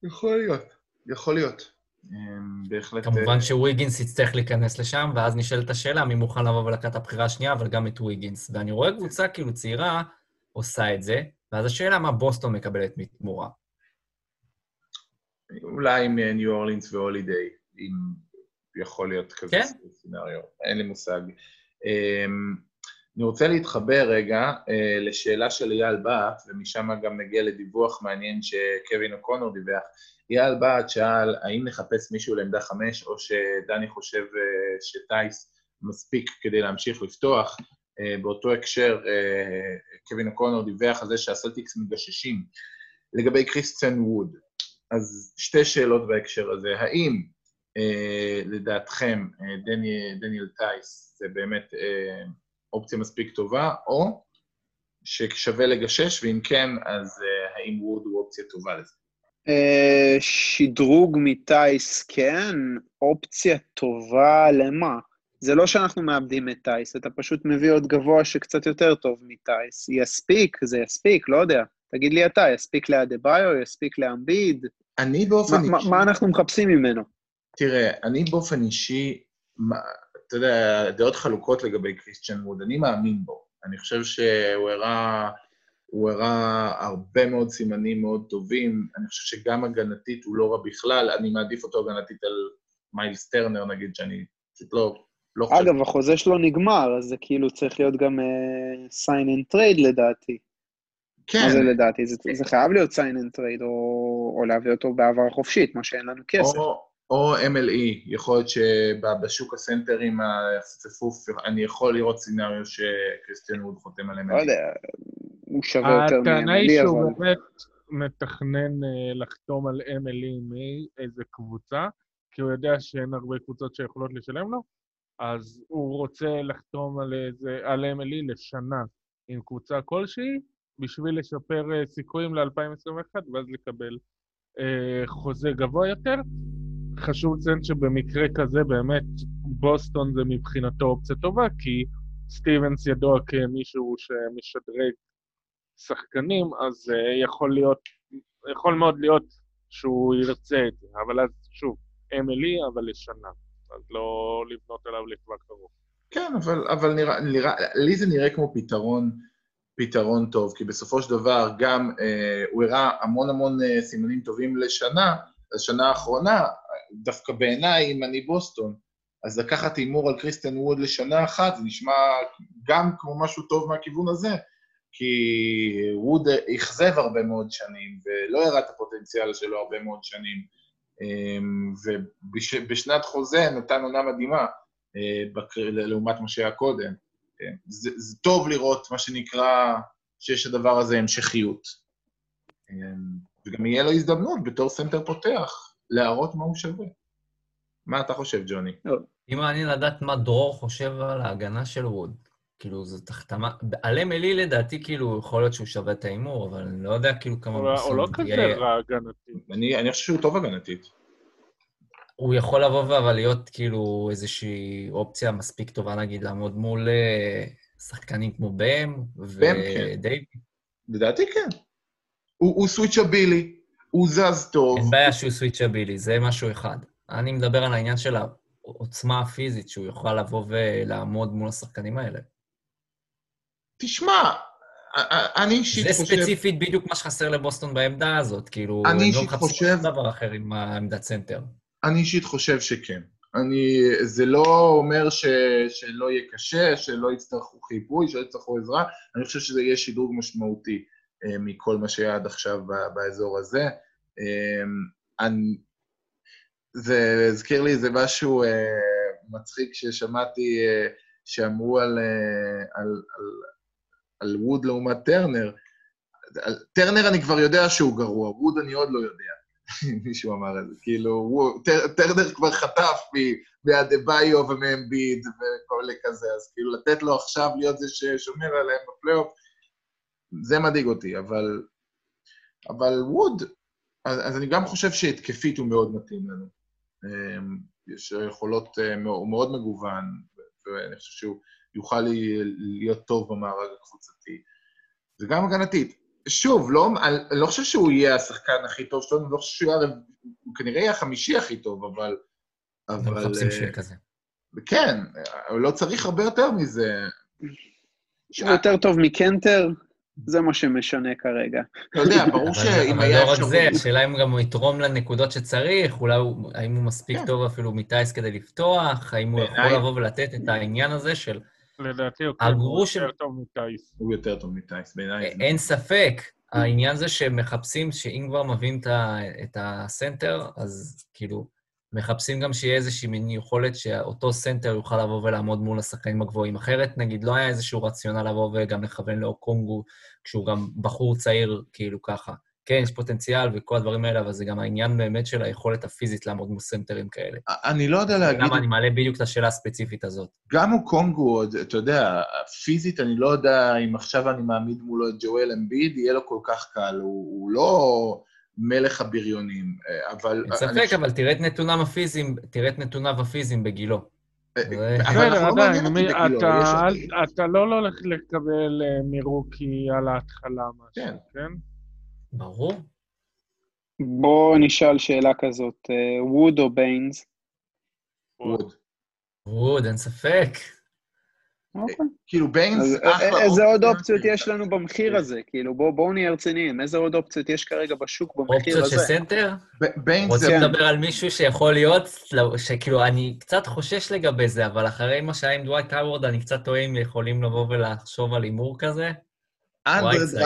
יכול להיות, יכול להיות. אמ, בהחלט... כמובן אה, שוויגינס יצטרך להיכנס לשם, ואז נשאלת השאלה מי מוכן לבוא ולקחת את הבחירה השנייה, אבל גם את וויגינס. ואני רואה קבוצה כאילו צעירה עושה את זה, ואז השאלה מה בוסטון מקבלת מתמורה. אולי עם אה, ניו אורלינס והולידיי, אם יכול להיות כזה כן. סצנריו. אין לי מושג. אמ, אני רוצה להתחבר רגע אה, לשאלה של אייל בהט, ומשם גם נגיע לדיווח מעניין שקווין אוקונור דיווח. אייל בהט שאל, האם נחפש מישהו לעמדה חמש, או שדני חושב אה, שטייס מספיק כדי להמשיך לפתוח? אה, באותו הקשר, אה, קווין אוקונור דיווח על זה שהסלטיקס מגששים לגבי קריסטיאן ווד. אז שתי שאלות בהקשר הזה. האם אה, לדעתכם דני, דניאל טייס זה באמת אופציה מספיק טובה, או ששווה לגשש, ואם כן, אז האם ווד הוא אופציה טובה לזה? שדרוג מטייס, כן, אופציה טובה למה? זה לא שאנחנו מאבדים את טייס, אתה פשוט מביא עוד גבוה שקצת יותר טוב מטייס. יספיק, זה יספיק, לא יודע. תגיד לי אתה, יספיק לאדה-ביו, יספיק לאמביד? אני באופן מה, אישי... מה אנחנו מחפשים ממנו? תראה, אני באופן אישי, מה- אתה יודע, דעות חלוקות לגבי קריסטיאן ווד, אני מאמין בו. אני חושב שהוא הראה, הוא הראה הרבה מאוד סימנים מאוד טובים. אני חושב שגם הגנתית הוא לא רע בכלל, אני מעדיף אותו הגנתית על מיילס טרנר, נגיד, שאני פשוט לא, לא חושב... אגב, החוזה שלו נגמר, אז זה כאילו צריך להיות גם uh, sign and trade לדעתי. כן, מה זה לדעתי? זה, זה חייב להיות sign and trade, או, או להביא אותו בהעברה חופשית, מה שאין לנו כסף. או, או MLE, יכול להיות שבשוק הסנטרים הצפוף, אני יכול לראות סצנריו שקריסטיאן ווד חותם על לא MLE. יודע, הוא שווה יותר הטענה היא מ-MLE, שהוא אבל... באמת מתכנן אה, לחתום על אמילי מאיזה קבוצה, כי הוא יודע שאין הרבה קבוצות שיכולות לשלם לו, אז הוא רוצה לחתום על, איזה, על אמילי לשנה עם קבוצה כלשהי, בשביל לשפר אה, סיכויים ל-2021, ואז לקבל אה, חוזה גבוה יותר. חשוב לציין שבמקרה כזה באמת בוסטון זה מבחינתו אופציה טובה, כי סטיבנס ידוע כמישהו שמשדרג שחקנים, אז uh, יכול להיות, יכול מאוד להיות שהוא ירצה את זה, אבל אז שוב, אמילי, אבל לשנה, אז לא לבנות עליו לטווח ארוך. כן, אבל, אבל נראה, נראה, לי זה נראה כמו פתרון, פתרון טוב, כי בסופו של דבר גם אה, הוא הראה המון המון אה, סימנים טובים לשנה, לשנה האחרונה, דווקא בעיניי, אם אני בוסטון, אז לקחת הימור על קריסטיאן ווד לשנה אחת, זה נשמע גם כמו משהו טוב מהכיוון הזה, כי ווד אכזב הרבה מאוד שנים, ולא הראה את הפוטנציאל שלו הרבה מאוד שנים, ובשנת חוזה נתן עונה מדהימה, אה, לעומת מה שהיה קודם. כן. זה, זה טוב לראות, מה שנקרא, שיש לדבר הזה המשכיות. אמ, וגם יהיה לו הזדמנות בתור סנטר פותח להראות מה הוא שווה. מה אתה חושב, ג'וני? אם מעניין לדעת מה דרור חושב על ההגנה של ווד. כאילו, זו החתמה... על אמילי לדעתי, כאילו, יכול להיות שהוא שווה את ההימור, אבל אני לא יודע כאילו כמה... הוא הוא לא בסוף כזה יהיה- רע הגנתי. אני, אני חושב שהוא טוב הגנתית. הוא יכול לבוא אבל להיות כאילו איזושהי אופציה מספיק טובה, נגיד, לעמוד מול אה, שחקנים כמו בם בם, כן. ודייוויד. לדעתי כן. הוא, הוא סוויצ'בילי, הוא זז טוב. אין בעיה שהוא switchable, זה משהו אחד. אני מדבר על העניין של העוצמה הפיזית, שהוא יוכל לבוא ולעמוד מול השחקנים האלה. תשמע, אני אישית זה חושב... ספציפית בדיוק מה שחסר לבוסטון בעמדה הזאת, כאילו, הם לא מחפשים דבר אחר עם העמדת סנטר. אני אישית חושב שכן. אני, זה לא אומר ש, שלא יהיה קשה, שלא יצטרכו חיפוי, שלא יצטרכו עזרה, אני חושב שזה יהיה שדרוג משמעותי אה, מכל מה שהיה עד עכשיו ב- באזור הזה. אה, אני, זה הזכיר לי איזה משהו אה, מצחיק ששמעתי אה, שאמרו על, אה, על, על, על ווד לעומת טרנר. על, טרנר אני כבר יודע שהוא גרוע, ווד אני עוד לא יודע. מישהו אמר את זה, כאילו, הוא, טר, טרנר כבר חטף מאדה-ביו ומאמביד וכל כזה, אז כאילו לתת לו עכשיו להיות זה ששומר עליהם בפלייאוף, זה מדאיג אותי, אבל, אבל ווד, אז, אז אני גם חושב שהתקפית הוא מאוד מתאים לנו. אמ, יש יכולות, אה, הוא מאוד מגוון, ואני חושב שהוא יוכל להיות טוב במארג הקבוצתי. וגם הגנתית. שוב, לא, אני לא חושב שהוא יהיה השחקן הכי טוב שלנו, אני לא חושב שהוא יהיה, הוא כנראה יהיה החמישי הכי טוב, אבל... אבל... מחפשים אה, שיהיה כזה. כן, אבל לא צריך הרבה יותר מזה. הוא יותר טוב מקנטר, זה מה שמשנה כרגע. אתה יודע, ברור אבל- שאם אבל היה לא רק אפשרות... זה, השאלה אם גם הוא יתרום לנקודות שצריך, אולי הוא, האם הוא מספיק כן. טוב אפילו מטייס כדי לפתוח, האם הוא יכול לבוא ולתת את העניין הזה של... לדעתי הוא הגרוש של- יותר טוב מטייס. הוא יותר טוב מטייס, בעיניי. זה- אין ספק, העניין זה שהם מחפשים, שאם כבר מביאים את הסנטר, אז כאילו, מחפשים גם שיהיה איזושהי מין יכולת שאותו סנטר יוכל לבוא ולעמוד מול השחקנים הגבוהים. אחרת, נגיד, לא היה איזשהו רציונל לבוא וגם לכוון לאוקונגו, כשהוא גם בחור צעיר, כאילו ככה. כן, יש פוטנציאל וכל הדברים האלה, אבל זה גם העניין באמת של היכולת הפיזית לעמוד מול סנטרים כאלה. אני לא יודע להגיד, למה אני מעלה בדיוק את השאלה הספציפית הזאת. גם אוקונגו, אתה יודע, פיזית אני לא יודע אם עכשיו אני מעמיד מולו את ג'ואל אמביד, יהיה לו כל כך קל, הוא, הוא לא מלך הבריונים, אה, אבל... אין ספק, אבל תראה את נתוניו הפיזיים, תראה את נתוניו הפיזיים בגילו. אה, אנחנו בסדר, לא עדיין, אתה לא לא הולך לקבל אה, מ rookie על ההתחלה כן. משהו, כן? ברור. בואו נשאל שאלה כזאת, אה, ווד או ביינס? ווד. ווד, אין ספק. אוקיי. כאילו ביינס, אז אחלה א- איזה עוד. אופציות יש לנו במחיר הזה? כאילו, בואו נהיה רציניים, איזה עוד אופציות יש כרגע בשוק במחיר אופציות של הזה? סנטר? ביינס רוצים זה... לדבר על מישהו שיכול להיות, לא, שכאילו, אני קצת חושש לגבי זה, אבל אחרי מה שהיה עם דווייט האוורד, אני קצת תוהה אם יכולים לבוא ולחשוב על הימור כזה. אנדר וייטסייד.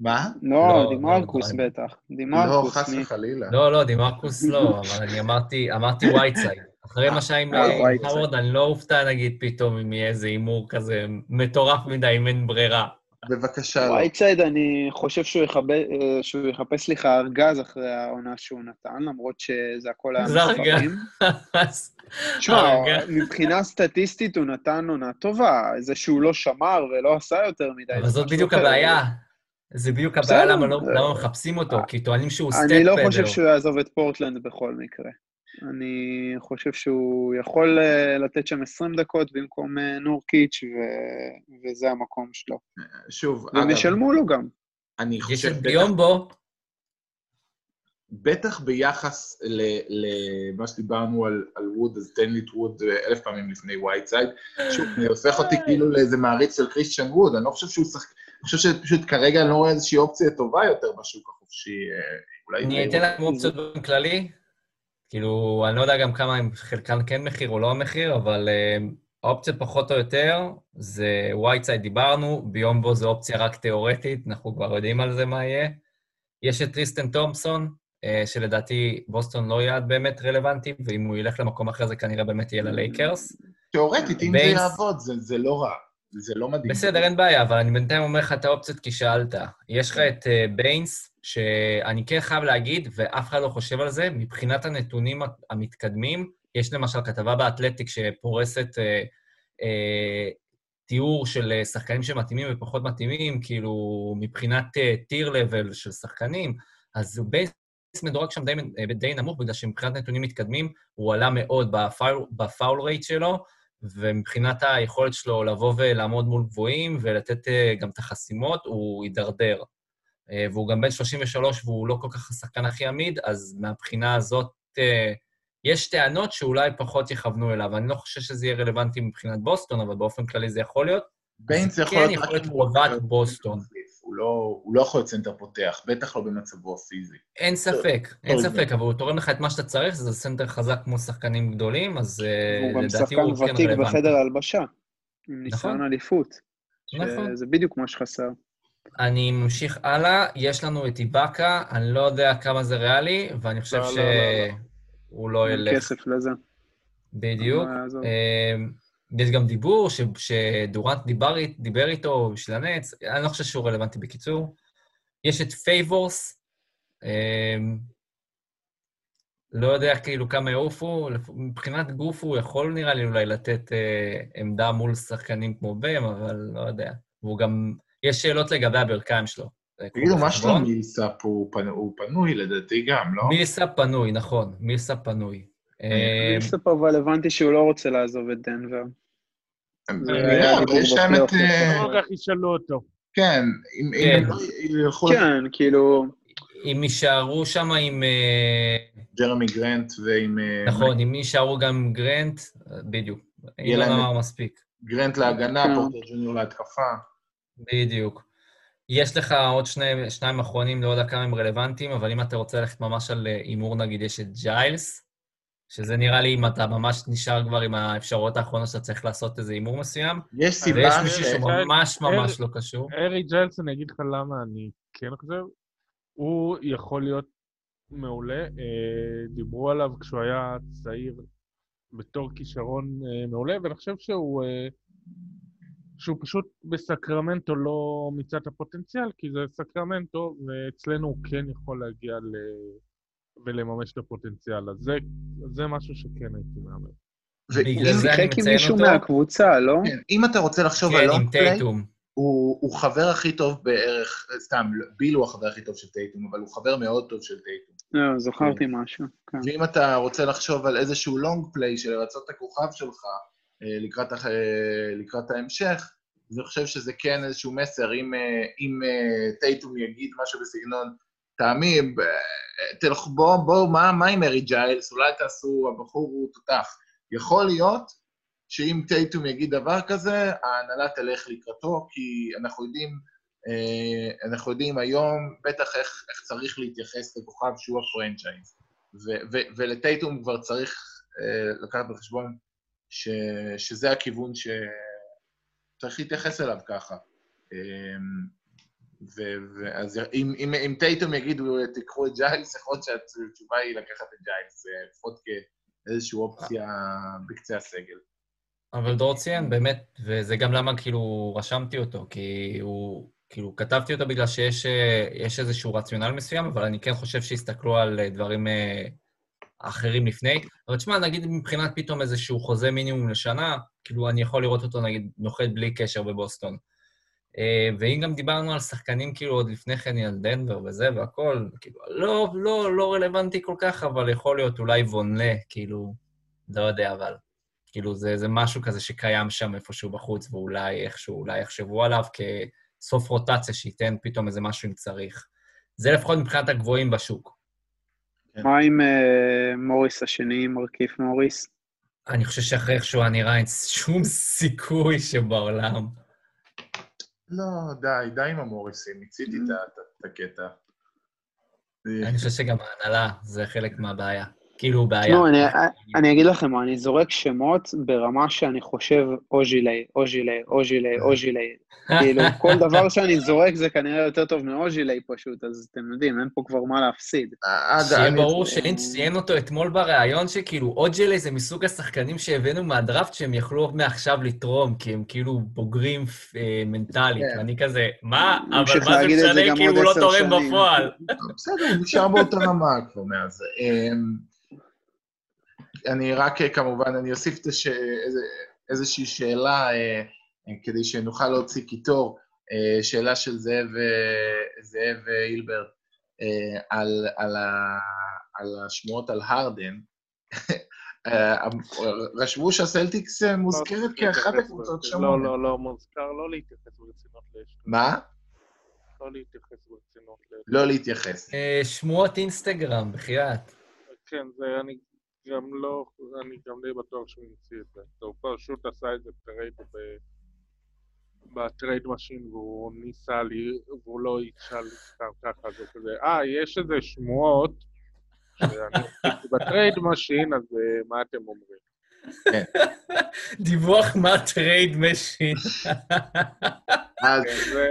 מה? לא, לא, דימרקוס לא, בטח. לא, דימרקוס, חס מי? וחלילה. לא, לא, דימרקוס לא, אבל אני אמרתי, אמרתי וייטסייד. אחרי מה שהיה עם אה, אה. האוורד, אני לא אופתע, נגיד, פתאום אם יהיה איזה הימור כזה מטורף מדי, אם אין ברירה. בבקשה, לא. וייטסייד, אני חושב שהוא יחפש, שהוא יחפש לך ארגז אחרי העונה שהוא נתן, למרות שזה הכל היה זה ארגז. מספרים. תשמע. מבחינה סטטיסטית הוא נתן עונה טובה, זה שהוא לא שמר ולא עשה יותר מדי. אבל זאת בדיוק. הבעיה. זה בדיוק הבעיה. למה לא- למה מחפשים אותו, כי טוענים שהוא stat אני לא padder. חושב שהוא יעזוב את פורטלנד בכל מקרה. אני חושב שהוא יכול אה, לתת שם 20 דקות במקום אה, נורקיץ', ו... וזה המקום שלו. שוב, והם אגב, ישלמו לו גם. אני יש חושב, את בטח- ביומבו, בטח ביחס למה שדיברנו על, על ווד, אז תן לי את ווד אה, אלף פעמים לפני וייטסייד. שוב, זה הופך אותי כאילו לאיזה מעריץ של קריסטיאן ווד, אני לא חושב שהוא שחק... אני חושב שפשוט כרגע אני לא רואה איזושהי אופציה טובה יותר בשוק החופשי. אה, אולי... אני אתן לכם אופציות באופן כללי. כאילו, אני לא יודע גם כמה הם חלקן כן מחיר או לא המחיר, אבל האופציות פחות או יותר זה וייטסייד דיברנו, ביומבו זה אופציה רק תיאורטית, אנחנו כבר יודעים על זה מה יהיה. יש את טריסטן תומפסון, אה, שלדעתי בוסטון לא יעד באמת רלוונטי, ואם הוא ילך למקום אחר זה כנראה באמת יהיה ללייקרס. תיאורטית, אם זה יעבוד, זה לא רע. זה לא מדהים. בסדר, אין בעיה, אבל אני בינתיים אומר לך את האופציות כי שאלת. יש לך את אה, ביינס, שאני כן חייב להגיד, ואף אחד לא חושב על זה, מבחינת הנתונים המתקדמים, יש למשל כתבה באתלטיק שפורסת אה, אה, תיאור של אה, שחקנים שמתאימים ופחות מתאימים, כאילו מבחינת tier level של שחקנים, אז ביינס מדורג שם די, אה, די נמוך, בגלל שמבחינת נתונים מתקדמים, הוא עלה מאוד ב foul, ב foul rate שלו, ומבחינת היכולת שלו לבוא ולעמוד מול גבוהים ולתת אה, גם את החסימות, הוא הידרדר. אה, והוא גם בן 33 והוא לא כל כך השחקן הכי עמיד, אז מהבחינה הזאת אה, יש טענות שאולי פחות יכוונו אליו. אני לא חושב שזה יהיה רלוונטי מבחינת בוסטון, אבל באופן כללי זה יכול להיות. ביינס יכול כן להיות יכול רק להיות מחליף. בוסטון. הוא לא, הוא לא יכול להיות סנטר פותח, בטח לא במצבו הפיזי. אין ספק, אין טוב, ספק, אבל הוא תורם לך את מה שאתה צריך, זה סנטר חזק מול שחקנים גדולים, אז אה, והוא גם לדעתי שחקן הוא כן ותיק רלוונטי. בחדר ההלבשה, עם ניסיון אליפות. נכון. שזה בדיוק מה שחסר. אני ממשיך הלאה, יש לנו את איבאקה, אני לא יודע כמה זה ריאלי, ואני חושב לא, לא, לא, לא. שהוא לא אין ילך. כסף לזה. בדיוק. יש גם דיבור ש- שדורנט דיבר, דיבר איתו בשביל הנטס, אני לא חושב שהוא רלוונטי בקיצור. יש את פייבורס, אמ, לא יודע כאילו כמה יעופו, מבחינת גוף הוא יכול נראה לי אולי לתת אה, עמדה מול שחקנים כמו בם, אבל לא יודע. והוא גם, יש שאלות לגבי הברכיים שלו. קחו תגידו, מה. שלום מילסאפ? הוא פנ- הוא פנוי לדעתי גם, לא? מילסאפ פנוי, נכון, מילסאפ פנוי. אמ, מילסאפ אבל הבנתי שהוא לא רוצה לעזוב את דנבר. יש להם את... בפלייאוף. אה, לא כך ישאלו אותו. כן, אם כן. לא ילכו כן, כאילו, אם יישארו שם עם... אה, לג'רמי גרנט ועם... אה, נכון, אם יישארו גם גרנט, בדיוק. יהיה אילון להם אמר מספיק. גרנט להגנה, כן. פורטר ג'וניור להתקפה. בדיוק. יש לך עוד שני, שניים אחרונים, לא יודע כמה הם רלוונטיים, אבל אם אתה רוצה ללכת ממש על אה, הימור, נגיד, יש את ג'יילס, שזה נראה לי אם אתה ממש נשאר כבר עם האפשרויות האחרונות שאתה צריך לעשות איזה הימור מסוים, יש ויש סיבה מישהו ש... שהוא ממש לא קשור. ארי ג'יילס, אני אגיד לך למה אני כן חושב, הוא יכול להיות מעולה. אה, דיברו עליו כשהוא היה צעיר בתור כישרון אה, מעולה, ואני חושב שהוא, אה, שהוא פשוט בסקרמנטו לא מיצה את הפוטנציאל, כי זה סקרמנטו, ואצלנו הוא כן יכול להגיע ל... ולממש את הפוטנציאל. אז זה, זה משהו שכן הייתי מהמר. ואם- זה אני שיחק עם מישהו אותו. מהקבוצה, לא? כן, אם אתה רוצה לחשוב על כן, עם long play. הוא, הוא חבר הכי טוב בערך, סתם, ביל הוא החבר הכי טוב של טייטום, אבל הוא חבר מאוד טוב של טייטום. לא, זכרתי משהו, כן. ואם אתה רוצה לחשוב על איזשהו long play של לרצות את הכוכב שלך אה, לקראת, אה, לקראת ההמשך, אז אני חושב שזה כן איזשהו מסר. אם, אה, אם טייטום יגיד משהו בסגנון, תעמי, ב- תלכו, בואו, בוא, מה, מה עם מרי ג'יילס? אולי תעשו, הבחור הוא תותח. יכול להיות שאם טייטום יגיד דבר כזה, ההנהלה תלך לקראתו, כי אנחנו יודעים, אה, אנחנו יודעים היום בטח איך, איך צריך להתייחס לכוכב שהוא הפרנצ'ייז. ולטייטום כבר צריך אה, לקחת בחשבון ש- שזה הכיוון שצריך להתייחס אליו ככה. ואז אם, אם, אם טייטום יגידו, תיקחו את ג'יילס, יכול להיות שהתשובה היא לקחת את ג'יילס, לפחות כאיזושהי אופציה בקצה הסגל. אבל דור ציין, באמת, וזה גם למה כאילו רשמתי אותו, כי הוא, כאילו, כתבתי אותו בגלל שיש יש איזשהו רציונל מסוים, אבל אני כן חושב שהסתכלו על דברים אה, אחרים לפני. אבל תשמע, נגיד מבחינת פתאום איזשהו חוזה מינימום לשנה, כאילו, אני יכול לראות אותו, נגיד, נוחת בלי קשר בבוסטון. אה, ואם גם דיברנו על שחקנים, כאילו, עוד לפני כן על דנבר וזה והכל, כאילו, לא, לא, לא רלוונטי כל כך, אבל יכול להיות אולי וונלה, כאילו, לא יודע, אבל... כאילו, זה, זה משהו כזה שקיים שם איפשהו בחוץ, ואולי איכשהו, אולי יחשבו עליו כסוף רוטציה, שייתן פתאום איזה משהו אם צריך. זה לפחות מבחינת הגבוהים בשוק. מה עם אה, מוריס השני, מרכיף מוריס? אני חושב שאחרי איך שהוא היה נראה, אין שום סיכוי שבעולם. לא, די, די עם המוריסים, מיציתי את ה- את הקטע. אני חושב שגם ההנהלה זה חלק מהבעיה. כאילו, בעיה. תשמעו, אני, אני אגיד לכם מה, אני זורק שמות ברמה שאני חושב אוז'ילי, אוז'ילי, אוז'ילי, אוז'ילי. כאילו, כל דבר שאני זורק זה כנראה יותר טוב מאוז'ילי פשוט, אז אתם יודעים, אין פה כבר מה להפסיד. אגב, שיהיה אני- ברור שלינץ' ציין אותו אתמול בריאיון, שכאילו אוג'לי זה מסוג השחקנים שהבאנו מהדראפט שהם יכלו מעכשיו לתרום, כי הם כאילו בוגרים אה, מנטלית, כן. ואני כזה, מה? אבל מה זה משנה, גם כאילו הוא לא תורם. בפועל. בסדר, הוא נשאר באותה רמה כבר מאז. אמ, אני רק, אה, כמובן, אני אוסיף הש... איזה... איזושהי שאלה, אה, כדי שנוכל להוציא קיטור, אה, שאלה של זאב, אה, זאב אה, הילברט אה, על, על, ה... על השמועות על הרדן. אה, רשמו שהסלטיקס מוזכרת כאחת הקבוצות לא, שמות. לא, לא, מוזכר לא להתייחס ברצינות לאש. מה? לא להתייחס ברצינות לאש. לא להתייחס. שמועות אינסטגרם, בחייאת. כן, זה אני גם לא, אני גם די בטוח שהוא המציא את זה. הוא פשוט עשה את זה trade ב... ב trade machine והוא ניסה לי, והוא לא ישאל סתם ככה, זה כזה, אה, יש איזה שמועות שאני עשיתי ב trade machine, אז אה, מה אתם אומרים? דיווח מה trade machine. אז כן, זה,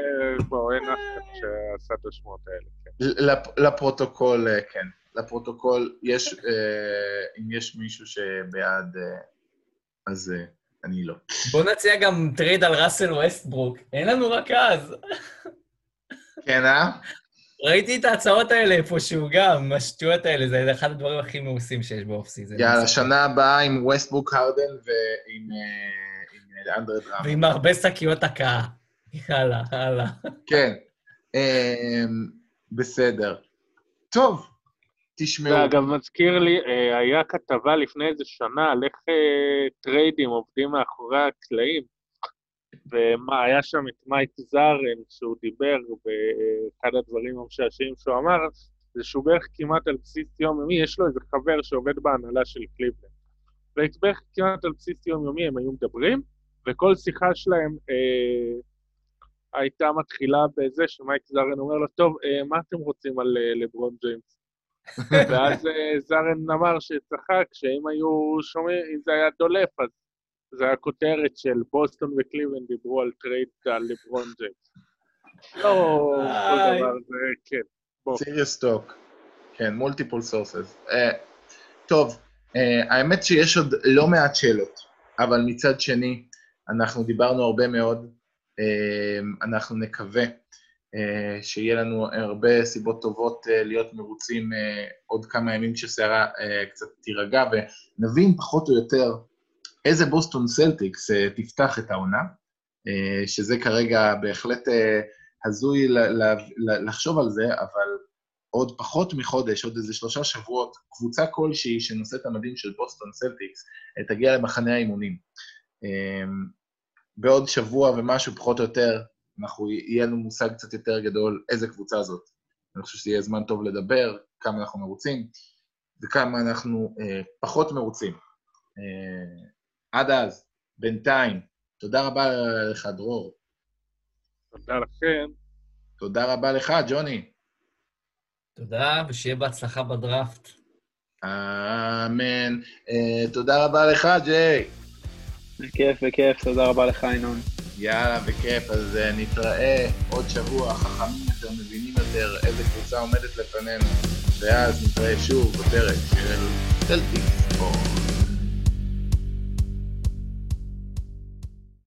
בוא, אין אף אחד שעשה את השמועות האלה, כן. לפ- לפרוטוקול, אה, כן. לפרוטוקול, יש, אה, אם יש מישהו שבעד, אה, אז אה, אני לא. בוא נציע גם trade על ראסל ווסטברוק. אין לנו רק אז. כן, אה? ראיתי את ההצעות האלה איפשהו גם, השטויות האלה, זה אחד הדברים הכי מאוסים שיש ב off season. יאללה, שנה הבאה עם ווסטברוק הרדן ועם עם, אנדרה דראמונד. ועם הרבה שקיות הקאה. יאללה, הלאה. כן. בסדר. טוב, תשמעו. זה אגב מזכיר לי, אה, היה כתבה לפני איזה שנה על איך אה, טריידים עובדים מאחורי הקלעים, ומה, היה שם את מייק זארן, שהוא דיבר, ואחד הדברים המשעשעים שהוא אמר, זה שהוא בערך כמעט על בסיס יומיומי, יש לו איזה חבר שעובד בהנהלה של קליבלנד. ובערך כמעט על בסיס יומיומי הם היו מדברים, וכל שיחה שלהם אה, הייתה מתחילה בזה שמייק זארן אומר לו, טוב, אה, מה אתם רוצים על אה, לברון ג'יימס? ואז אה, זארן אמר שצחק שאם היו שומעים, אם זה היה דולף, אז זה היה כותרת של בוסטון וקליבלנד דיברו על trade על לברון ג'יימס. לא איי. דבר, זה כן. serious talk. כן, multiple sources. טוב, אה, האמת שיש עוד לא מעט שאלות, אבל מצד שני, אנחנו דיברנו הרבה מאוד, אה, אנחנו נקווה אה, שיהיה לנו הרבה סיבות טובות אה, להיות מרוצים אה, עוד כמה ימים כשהסערה אה, קצת תירגע, ונבין פחות או יותר איזה בוסטון סלטיקס אה, תפתח את העונה, אה, שזה כרגע בהחלט אה, הזוי לחשוב על זה, אבל עוד פחות מחודש, עוד איזה שלושה שבועות, קבוצה כלשהי שנושאת המדים של בוסטון סלטיקס תגיע למחנה האימונים. בעוד שבוע ומשהו, פחות או יותר, אנחנו, יהיה לנו מושג קצת יותר גדול איזה קבוצה זאת. אני חושב שזה יהיה זמן טוב לדבר, כמה אנחנו מרוצים וכמה אנחנו אה, פחות מרוצים. אה, עד אז, בינתיים, תודה רבה לך, דרור. תודה לכם. תודה רבה לך, ג'וני. תודה, ושיהיה בהצלחה בדראפט. אמן. Uh, תודה רבה לך, ג'יי. בכיף, בכיף, תודה רבה לך, ינון. יאללה, בכיף, אז uh, נתראה עוד שבוע, חכמים יותר, מבינים יותר איזה קבוצה עומדת לפנינו, ואז נתראה שוב בפרק של סלטיק ספורט.